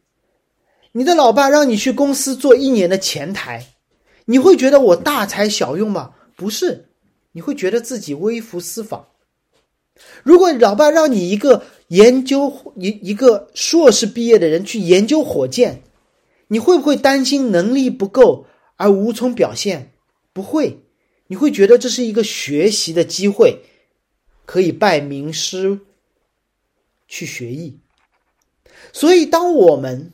你的老爸让你去公司做一年的前台，你会觉得我大材小用吗？不是，你会觉得自己微服私访。如果老爸让你一个研究一一个硕士毕业的人去研究火箭，你会不会担心能力不够而无从表现？不会，你会觉得这是一个学习的机会，可以拜名师。去学艺，所以当我们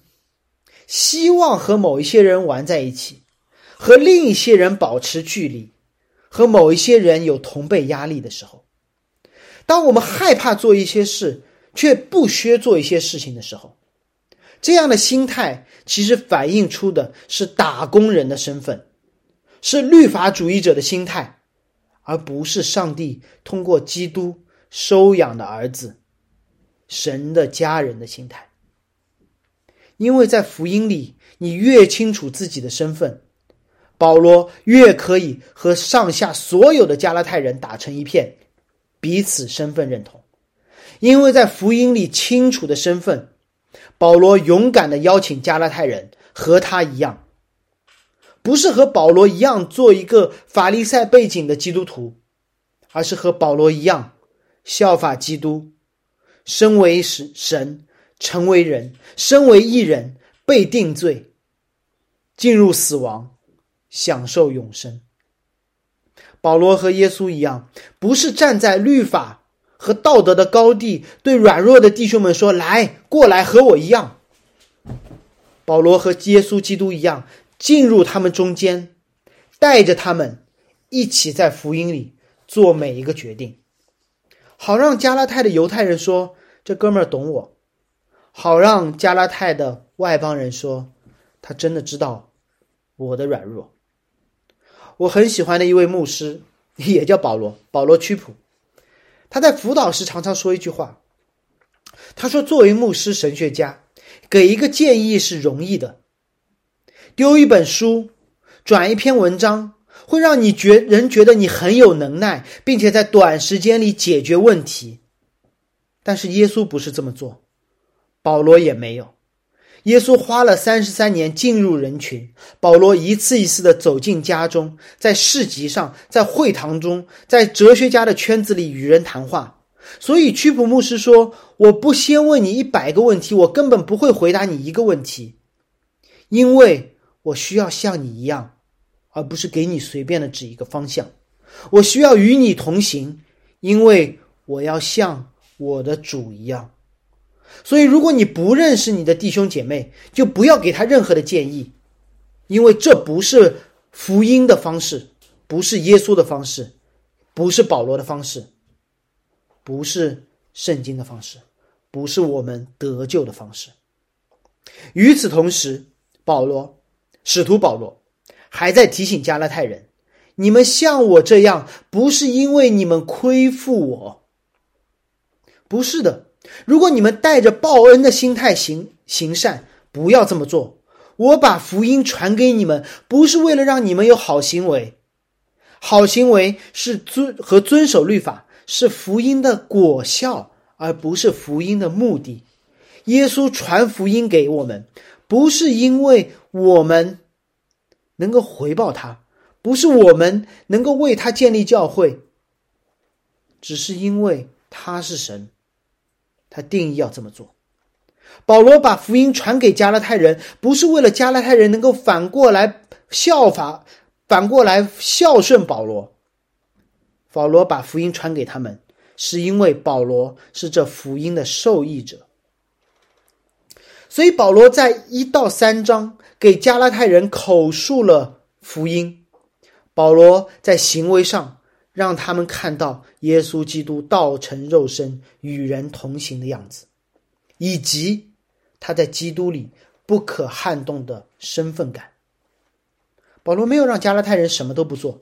希望和某一些人玩在一起，和另一些人保持距离，和某一些人有同辈压力的时候，当我们害怕做一些事，却不削做一些事情的时候，这样的心态其实反映出的是打工人的身份，是律法主义者的心态，而不是上帝通过基督收养的儿子。神的家人的心态，因为在福音里，你越清楚自己的身份，保罗越可以和上下所有的加拉太人打成一片，彼此身份认同。因为在福音里清楚的身份，保罗勇敢的邀请加拉太人和他一样，不是和保罗一样做一个法利赛背景的基督徒，而是和保罗一样效法基督。身为神，神成为人，身为一人被定罪，进入死亡，享受永生。保罗和耶稣一样，不是站在律法和道德的高地，对软弱的弟兄们说：“来，过来和我一样。”保罗和耶稣基督一样，进入他们中间，带着他们一起在福音里做每一个决定。好让加拉太的犹太人说：“这哥们儿懂我。”好让加拉太的外邦人说：“他真的知道我的软弱。”我很喜欢的一位牧师，也叫保罗，保罗屈普。他在辅导时常常说一句话，他说：“作为牧师、神学家，给一个建议是容易的，丢一本书、转一篇文章，会让你觉人觉得你很有能耐，并且在短时间里解决问题。但是耶稣不是这么做，保罗也没有。”耶稣花了三十三年进入人群，保罗一次一次的走进家中，在市集上，在会堂中，在哲学家的圈子里与人谈话。所以屈普牧师说：“我不先问你一百个问题，我根本不会回答你一个问题，因为我需要像你一样，而不是给你随便的指一个方向。我需要与你同行，因为我要像我的主一样。”所以，如果你不认识你的弟兄姐妹，就不要给他任何的建议，因为这不是福音的方式，不是耶稣的方式，不是保罗的方式，不是圣经的方式，不是我们得救的方式。与此同时，保罗，使徒保罗还在提醒加拉太人：你们像我这样，不是因为你们亏负我，不是的。如果你们带着报恩的心态行行善，不要这么做。我把福音传给你们，不是为了让你们有好行为，好行为是遵和遵守律法，是福音的果效，而不是福音的目的。耶稣传福音给我们，不是因为我们能够回报他，不是我们能够为他建立教会，只是因为他是神。他定义要这么做。保罗把福音传给加拉太人，不是为了加拉太人能够反过来效法、反过来孝顺保罗。保罗把福音传给他们，是因为保罗是这福音的受益者。所以保罗在一到三章给加拉太人口述了福音。保罗在行为上。让他们看到耶稣基督道成肉身与人同行的样子，以及他在基督里不可撼动的身份感。保罗没有让加拉太人什么都不做。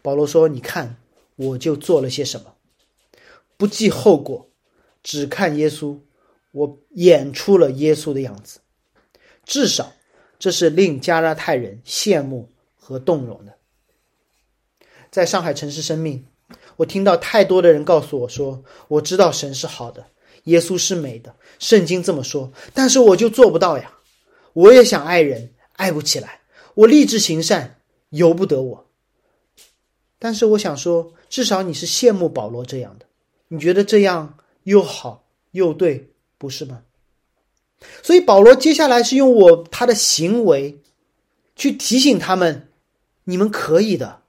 保罗说：“你看，我就做了些什么，不计后果，只看耶稣。我演出了耶稣的样子，至少这是令加拉太人羡慕和动容的。”在上海城市生命，我听到太多的人告诉我说：“我知道神是好的，耶稣是美的，圣经这么说，但是我就做不到呀。我也想爱人，爱不起来。我立志行善，由不得我。但是我想说，至少你是羡慕保罗这样的，你觉得这样又好又对，不是吗？所以保罗接下来是用我他的行为，去提醒他们：你们可以的。”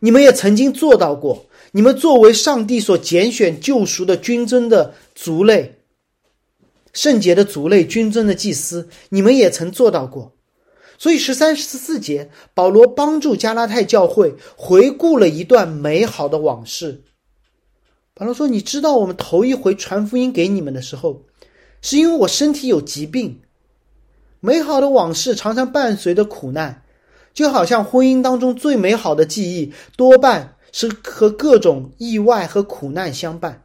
你们也曾经做到过。你们作为上帝所拣选救赎的君尊的族类，圣洁的族类，君尊的祭司，你们也曾做到过。所以十三十四节，保罗帮助加拉太教会回顾了一段美好的往事。保罗说：“你知道，我们头一回传福音给你们的时候，是因为我身体有疾病。美好的往事常常伴随着苦难。”就好像婚姻当中最美好的记忆，多半是和各种意外和苦难相伴。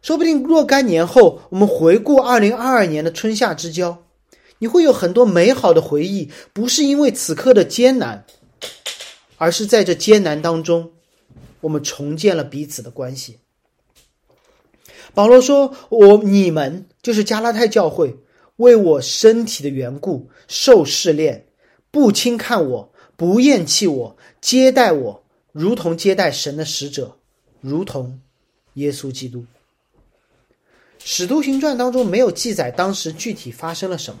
说不定若干年后，我们回顾二零二二年的春夏之交，你会有很多美好的回忆，不是因为此刻的艰难，而是在这艰难当中，我们重建了彼此的关系。保罗说：“我你们就是加拉太教会，为我身体的缘故受试炼。”不轻看我，不厌弃我，接待我，如同接待神的使者，如同耶稣基督。使徒行传当中没有记载当时具体发生了什么，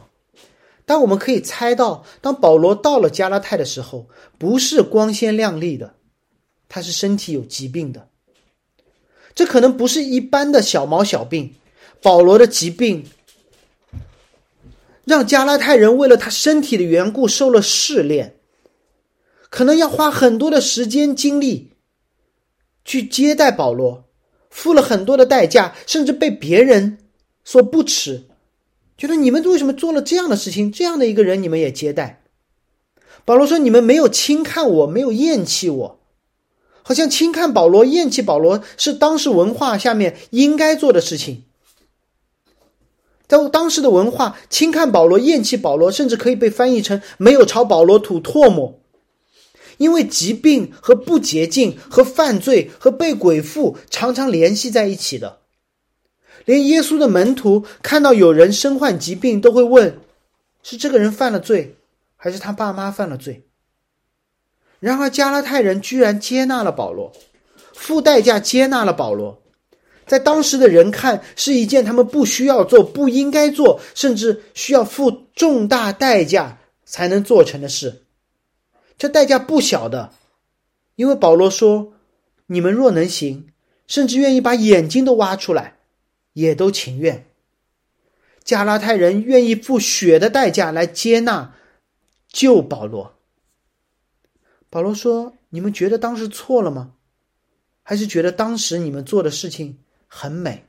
但我们可以猜到，当保罗到了加拉太的时候，不是光鲜亮丽的，他是身体有疾病的。这可能不是一般的小毛小病，保罗的疾病。让加拉太人为了他身体的缘故受了试炼，可能要花很多的时间精力去接待保罗，付了很多的代价，甚至被别人所不耻，觉得你们为什么做了这样的事情？这样的一个人你们也接待？保罗说：“你们没有轻看我，没有厌弃我，好像轻看保罗、厌弃保罗是当时文化下面应该做的事情。在当时的文化，轻看保罗、厌弃保罗，甚至可以被翻译成没有朝保罗吐唾沫。因为疾病和不洁净、和犯罪和被鬼附常常联系在一起的，连耶稣的门徒看到有人身患疾病，都会问：是这个人犯了罪，还是他爸妈犯了罪？然而加拉太人居然接纳了保罗，付代价接纳了保罗，在当时的人看是一件他们不需要做、不应该做，甚至需要付重大代价才能做成的事。这代价不小的，因为保罗说：“你们若能行，甚至愿意把眼睛都挖出来，也都情愿。”加拉太人愿意付血的代价来接纳救保罗。保罗说：“你们觉得当时错了吗？还是觉得当时你们做的事情很美？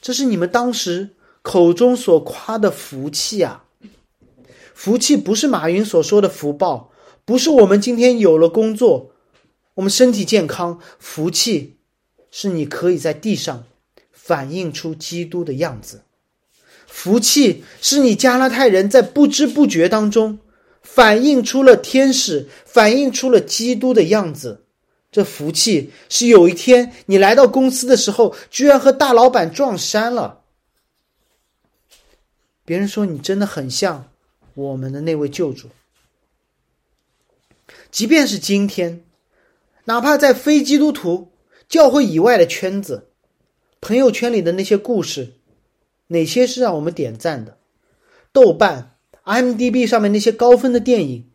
这是你们当时口中所夸的福气啊！”福气不是马云所说的福报，不是我们今天有了工作，我们身体健康。福气是你可以在地上反映出基督的样子，福气是你加拉太人在不知不觉当中反映出了天使，反映出了基督的样子。这福气是有一天你来到公司的时候，居然和大老板撞衫了，别人说你真的很像。我们的那位救主，即便是今天，哪怕在非基督徒教会以外的圈子、朋友圈里的那些故事，哪些是让我们点赞的？豆瓣、IMDB 上面那些高分的电影，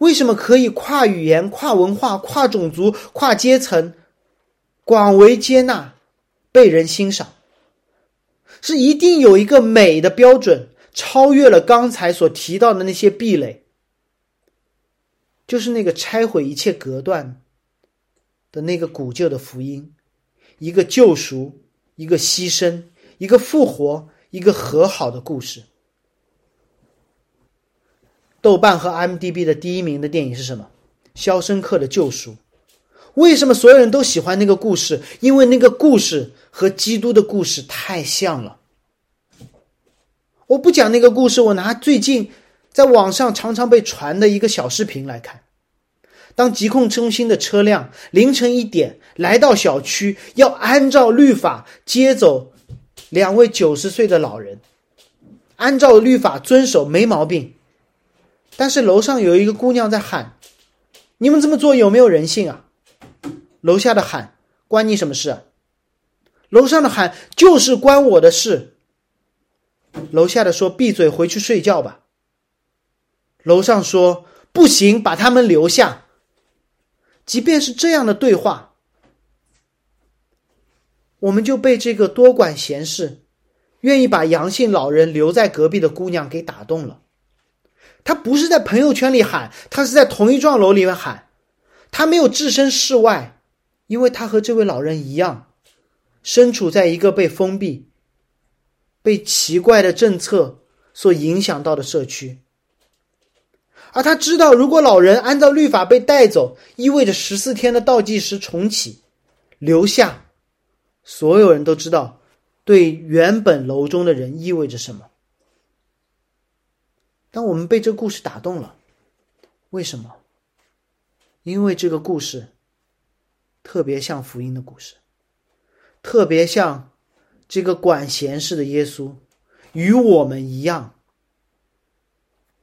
为什么可以跨语言、跨文化、跨种族、跨阶层，广为接纳，被人欣赏？是一定有一个美的标准。超越了刚才所提到的那些壁垒，就是那个拆毁一切隔断的那个古旧的福音，一个救赎，一个牺牲，一个复活，一个和好的故事。豆瓣和 m d b 的第一名的电影是什么？《肖申克的救赎》。为什么所有人都喜欢那个故事？因为那个故事和基督的故事太像了。我不讲那个故事，我拿最近在网上常常被传的一个小视频来看。当疾控中心的车辆凌晨一点来到小区，要按照律法接走两位九十岁的老人，按照律法遵守没毛病。但是楼上有一个姑娘在喊：“你们这么做有没有人性啊？”楼下的喊：“关你什么事？”楼上的喊：“就是关我的事。”楼下的说：“闭嘴，回去睡觉吧。”楼上说：“不行，把他们留下。”即便是这样的对话，我们就被这个多管闲事、愿意把阳性老人留在隔壁的姑娘给打动了。他不是在朋友圈里喊，他是在同一幢楼里面喊。他没有置身事外，因为他和这位老人一样，身处在一个被封闭。被奇怪的政策所影响到的社区，而他知道，如果老人按照律法被带走，意味着十四天的倒计时重启，留下，所有人都知道，对原本楼中的人意味着什么。当我们被这故事打动了，为什么？因为这个故事特别像福音的故事，特别像。这个管闲事的耶稣，与我们一样，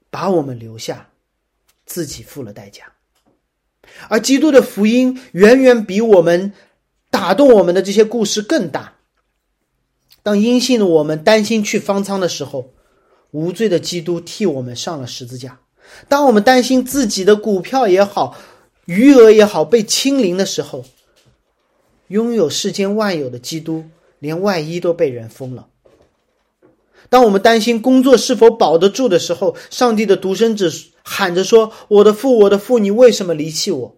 把我们留下，自己付了代价。而基督的福音远远比我们打动我们的这些故事更大。当阴性的我们担心去方舱的时候，无罪的基督替我们上了十字架；当我们担心自己的股票也好、余额也好被清零的时候，拥有世间万有的基督。连外衣都被人封了。当我们担心工作是否保得住的时候，上帝的独生子喊着说：“我的父，我的父，你为什么离弃我？”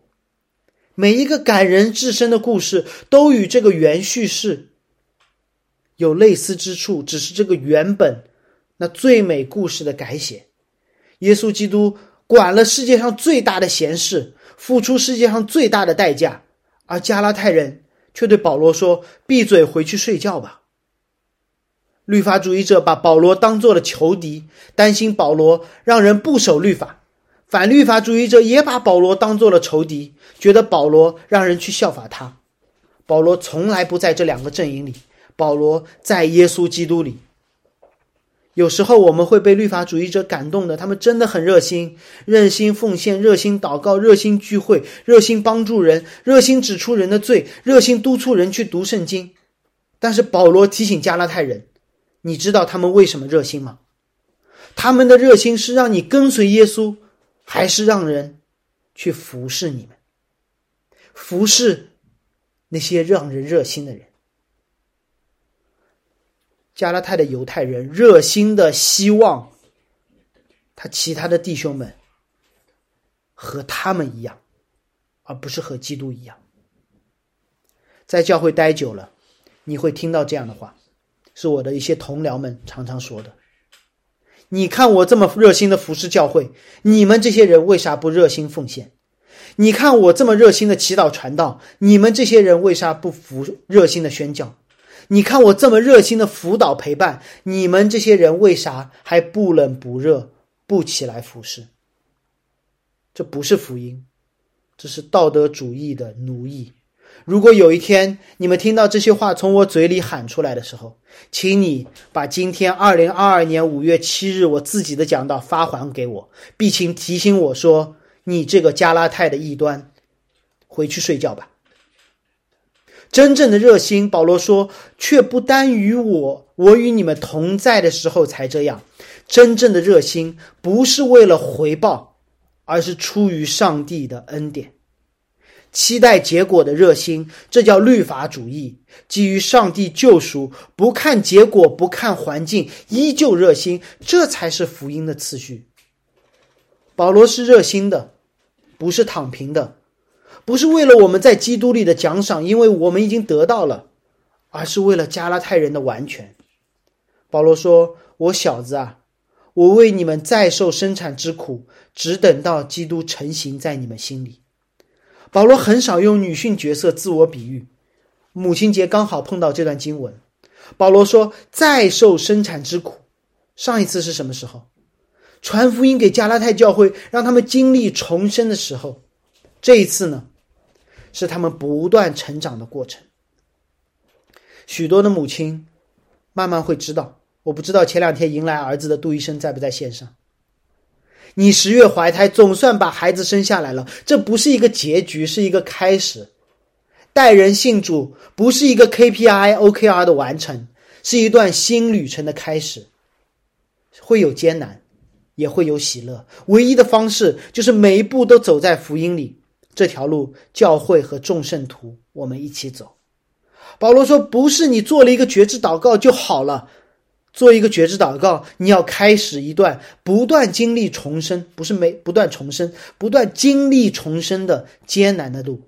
每一个感人至深的故事都与这个原叙事有类似之处，只是这个原本那最美故事的改写。耶稣基督管了世界上最大的闲事，付出世界上最大的代价，而加拉太人却对保罗说：“闭嘴，回去睡觉吧。”律法主义者把保罗当做了仇敌，担心保罗让人不守律法；反律法主义者也把保罗当做了仇敌，觉得保罗让人去效法他。保罗从来不在这两个阵营里，保罗在耶稣基督里。有时候我们会被律法主义者感动的，他们真的很热心，热心奉献，热心祷告，热心聚会，热心帮助人，热心指出人的罪，热心督促人去读圣经。但是保罗提醒加拉太人。你知道他们为什么热心吗？他们的热心是让你跟随耶稣，还是让人去服侍你们？服侍那些让人热心的人。加拉太的犹太人热心的希望，他其他的弟兄们和他们一样，而不是和基督一样。在教会待久了，你会听到这样的话。是我的一些同僚们常常说的。你看我这么热心的服侍教会，你们这些人为啥不热心奉献？你看我这么热心的祈祷传道，你们这些人为啥不服热心的宣教？你看我这么热心的辅导陪伴，你们这些人为啥还不冷不热不起来服侍？这不是福音，这是道德主义的奴役。如果有一天你们听到这些话从我嘴里喊出来的时候，请你把今天二零二二年五月七日我自己的讲道发还给我，并请提醒我说：“你这个加拉太的异端，回去睡觉吧。”真正的热心，保罗说，却不单于我，我与你们同在的时候才这样。真正的热心不是为了回报，而是出于上帝的恩典。期待结果的热心，这叫律法主义。基于上帝救赎，不看结果，不看环境，依旧热心，这才是福音的次序。保罗是热心的，不是躺平的，不是为了我们在基督里的奖赏，因为我们已经得到了，而是为了加拉太人的完全。保罗说：“我小子啊，我为你们再受生产之苦，只等到基督成型在你们心里。”保罗很少用女性角色自我比喻，母亲节刚好碰到这段经文。保罗说：“再受生产之苦。”上一次是什么时候？传福音给加拉太教会，让他们经历重生的时候。这一次呢，是他们不断成长的过程。许多的母亲慢慢会知道，我不知道前两天迎来儿子的杜医生在不在线上。你十月怀胎，总算把孩子生下来了。这不是一个结局，是一个开始。待人信主不是一个 KPI、OKR 的完成，是一段新旅程的开始。会有艰难，也会有喜乐。唯一的方式就是每一步都走在福音里。这条路，教会和众圣徒，我们一起走。保罗说：“不是你做了一个觉知祷告就好了。”做一个觉知祷告，你要开始一段不断经历重生，不是没不断重生，不断经历重生的艰难的路。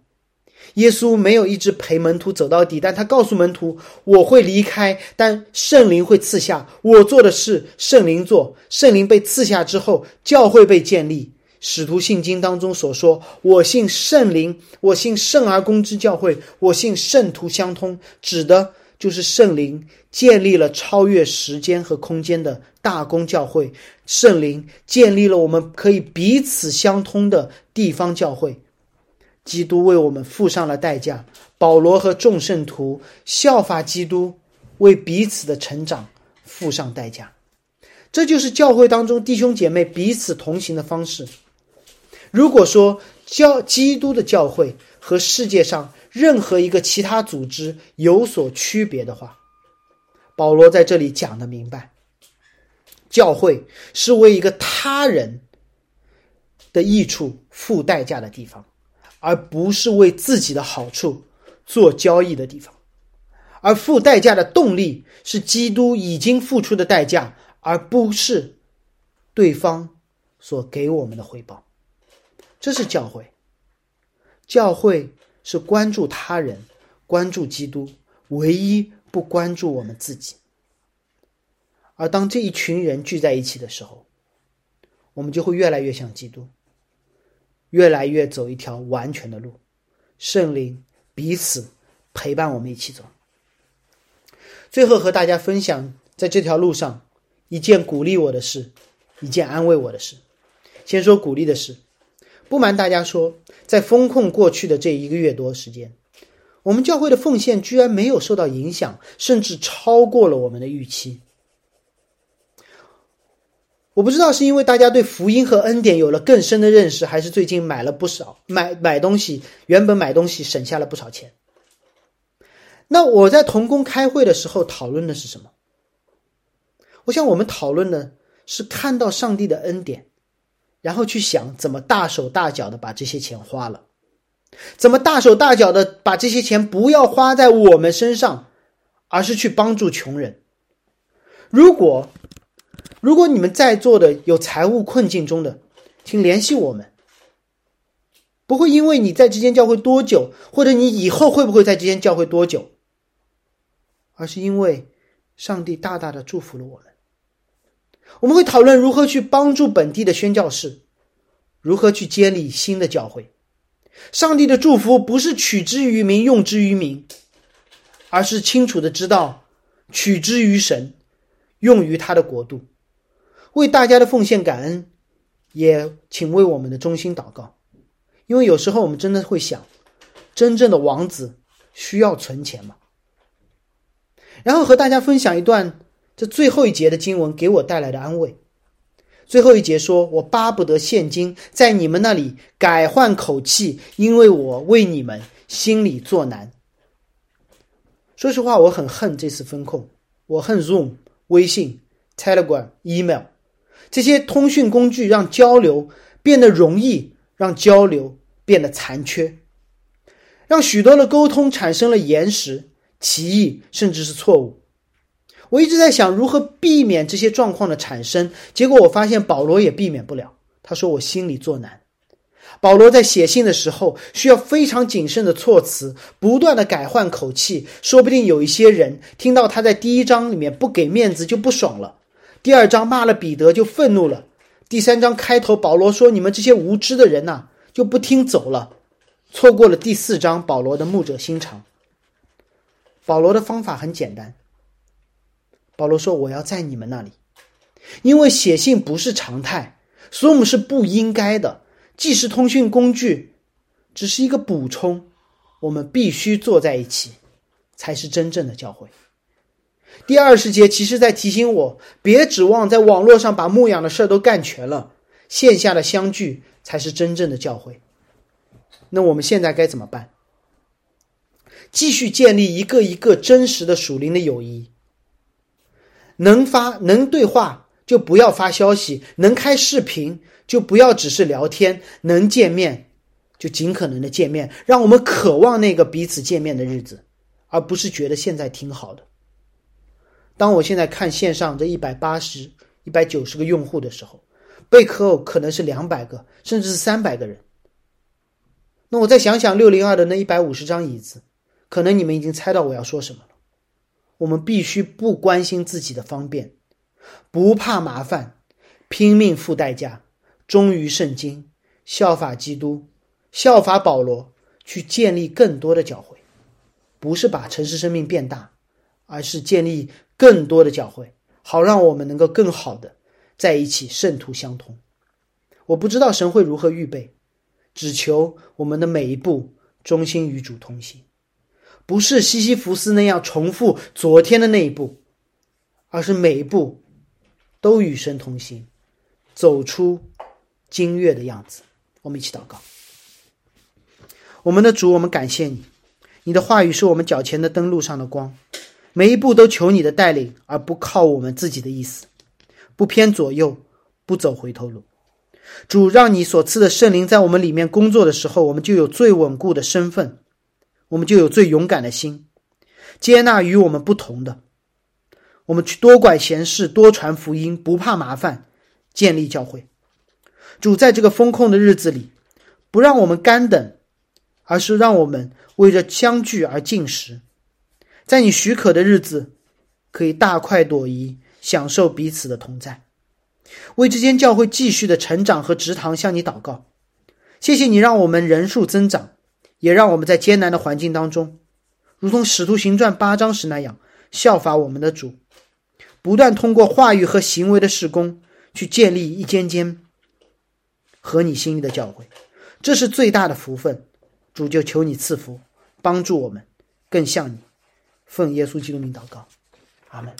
耶稣没有一直陪门徒走到底，但他告诉门徒：“我会离开，但圣灵会赐下。我做的事，圣灵做。圣灵被赐下之后，教会被建立。使徒信经当中所说：‘我信圣灵，我信圣而公之教会，我信圣徒相通。’指的。”就是圣灵建立了超越时间和空间的大公教会，圣灵建立了我们可以彼此相通的地方教会。基督为我们付上了代价，保罗和众圣徒效法基督，为彼此的成长付上代价。这就是教会当中弟兄姐妹彼此同行的方式。如果说教基督的教会和世界上，任何一个其他组织有所区别的话，保罗在这里讲的明白：教会是为一个他人的益处付代价的地方，而不是为自己的好处做交易的地方。而付代价的动力是基督已经付出的代价，而不是对方所给我们的回报。这是教会，教会。是关注他人，关注基督，唯一不关注我们自己。而当这一群人聚在一起的时候，我们就会越来越像基督。越来越走一条完全的路。圣灵彼此陪伴我们一起走。最后和大家分享，在这条路上一件鼓励我的事，一件安慰我的事。先说鼓励的事，不瞒大家说，在风控过去的这一个月多时间，我们教会的奉献居然没有受到影响，甚至超过了我们的预期。我不知道是因为大家对福音和恩典有了更深的认识，还是最近买了不少买买东西，原本买东西省下了不少钱。那我在同工开会的时候讨论的是什么？我想我们讨论的是看到上帝的恩典，然后去想怎么大手大脚的把这些钱花了，怎么大手大脚的把这些钱不要花在我们身上，而是去帮助穷人。如果。如果你们在座的有财务困境中的，请联系我们。不会因为你在这间教会多久，或者你以后会不会在这间教会多久，而是因为上帝大大的祝福了我们。我们会讨论如何去帮助本地的宣教士，如何去建立新的教会。上帝的祝福不是取之于民，用之于民，而是清楚的知道取之于神，用于他的国度。为大家的奉献感恩，也请为我们的中心祷告，因为有时候我们真的会想，真正的王子需要存钱吗？然后和大家分享一段这最后一节的经文给我带来的安慰。最后一节说：“我巴不得现今在你们那里改换口气，因为我为你们心里作难。”说实话，我很恨这次风控，我恨 Zoom、微信、Telegram、Email。这些通讯工具让交流变得容易，让交流变得残缺，让许多的沟通产生了延时、歧义，甚至是错误。我一直在想如何避免这些状况的产生，结果我发现保罗也避免不了。他说：“我心里作难。”保罗在写信的时候需要非常谨慎的措辞，不断的改换口气，说不定有一些人听到他在第一章里面不给面子就不爽了。第二章骂了彼得就愤怒了，第三章开头保罗说：“你们这些无知的人呐，就不听走了，错过了第四章保罗的牧者心肠。”保罗的方法很简单。保罗说：“我要在你们那里，因为写信不是常态，所以我们是不应该的。即时通讯工具只是一个补充，我们必须坐在一起，才是真正的教会。”第二十节其实在提醒我，别指望在网络上把牧养的事都干全了，线下的相聚才是真正的教会。那我们现在该怎么办？继续建立一个一个真实的属灵的友谊。能发能对话就不要发消息，能开视频就不要只是聊天，能见面就尽可能的见面，让我们渴望那个彼此见面的日子，而不是觉得现在挺好的。当我现在看线上这一百八十一百九十个用户的时候，贝壳偶可能是两百个，甚至是三百个人。那我再想想六零二的那一百五十张椅子，可能你们已经猜到我要说什么。我们必须不关心自己的方便，不怕麻烦，拼命付代价，忠于圣经，效法基督，效法保罗，去建立更多的教会，不是把城市生命变大，而是建立。更多的教会，好让我们能够更好的在一起，圣徒相通。我不知道神会如何预备，只求我们的每一步忠心与主同行，不是西西弗斯那样重复昨天的那一步，而是每一步都与神同行，走出金月的样子。我们一起祷告，我们的主，我们感谢你，你的话语是我们脚前的灯路上的光。每一步都求你的带领，而不靠我们自己的意思，不偏左右，不走回头路。主让你所赐的圣灵在我们里面工作的时候，我们就有最稳固的身份，我们就有最勇敢的心，接纳与我们不同的。我们去多管闲事，多传福音，不怕麻烦，建立教会。主在这个风控的日子里，不让我们干等，而是让我们为着相聚而进食。在你许可的日子，可以大快朵颐，享受彼此的同在，为这间教会继续的成长和职堂向你祷告，谢谢你让我们人数增长，也让我们在艰难的环境当中，如同使徒行传八章时那样，效法我们的主，不断通过话语和行为的施工，去建立一间间合你心意的教会。这是最大的福分。主就求你赐福，帮助我们更像你。奉耶稣基督名祷告，阿门。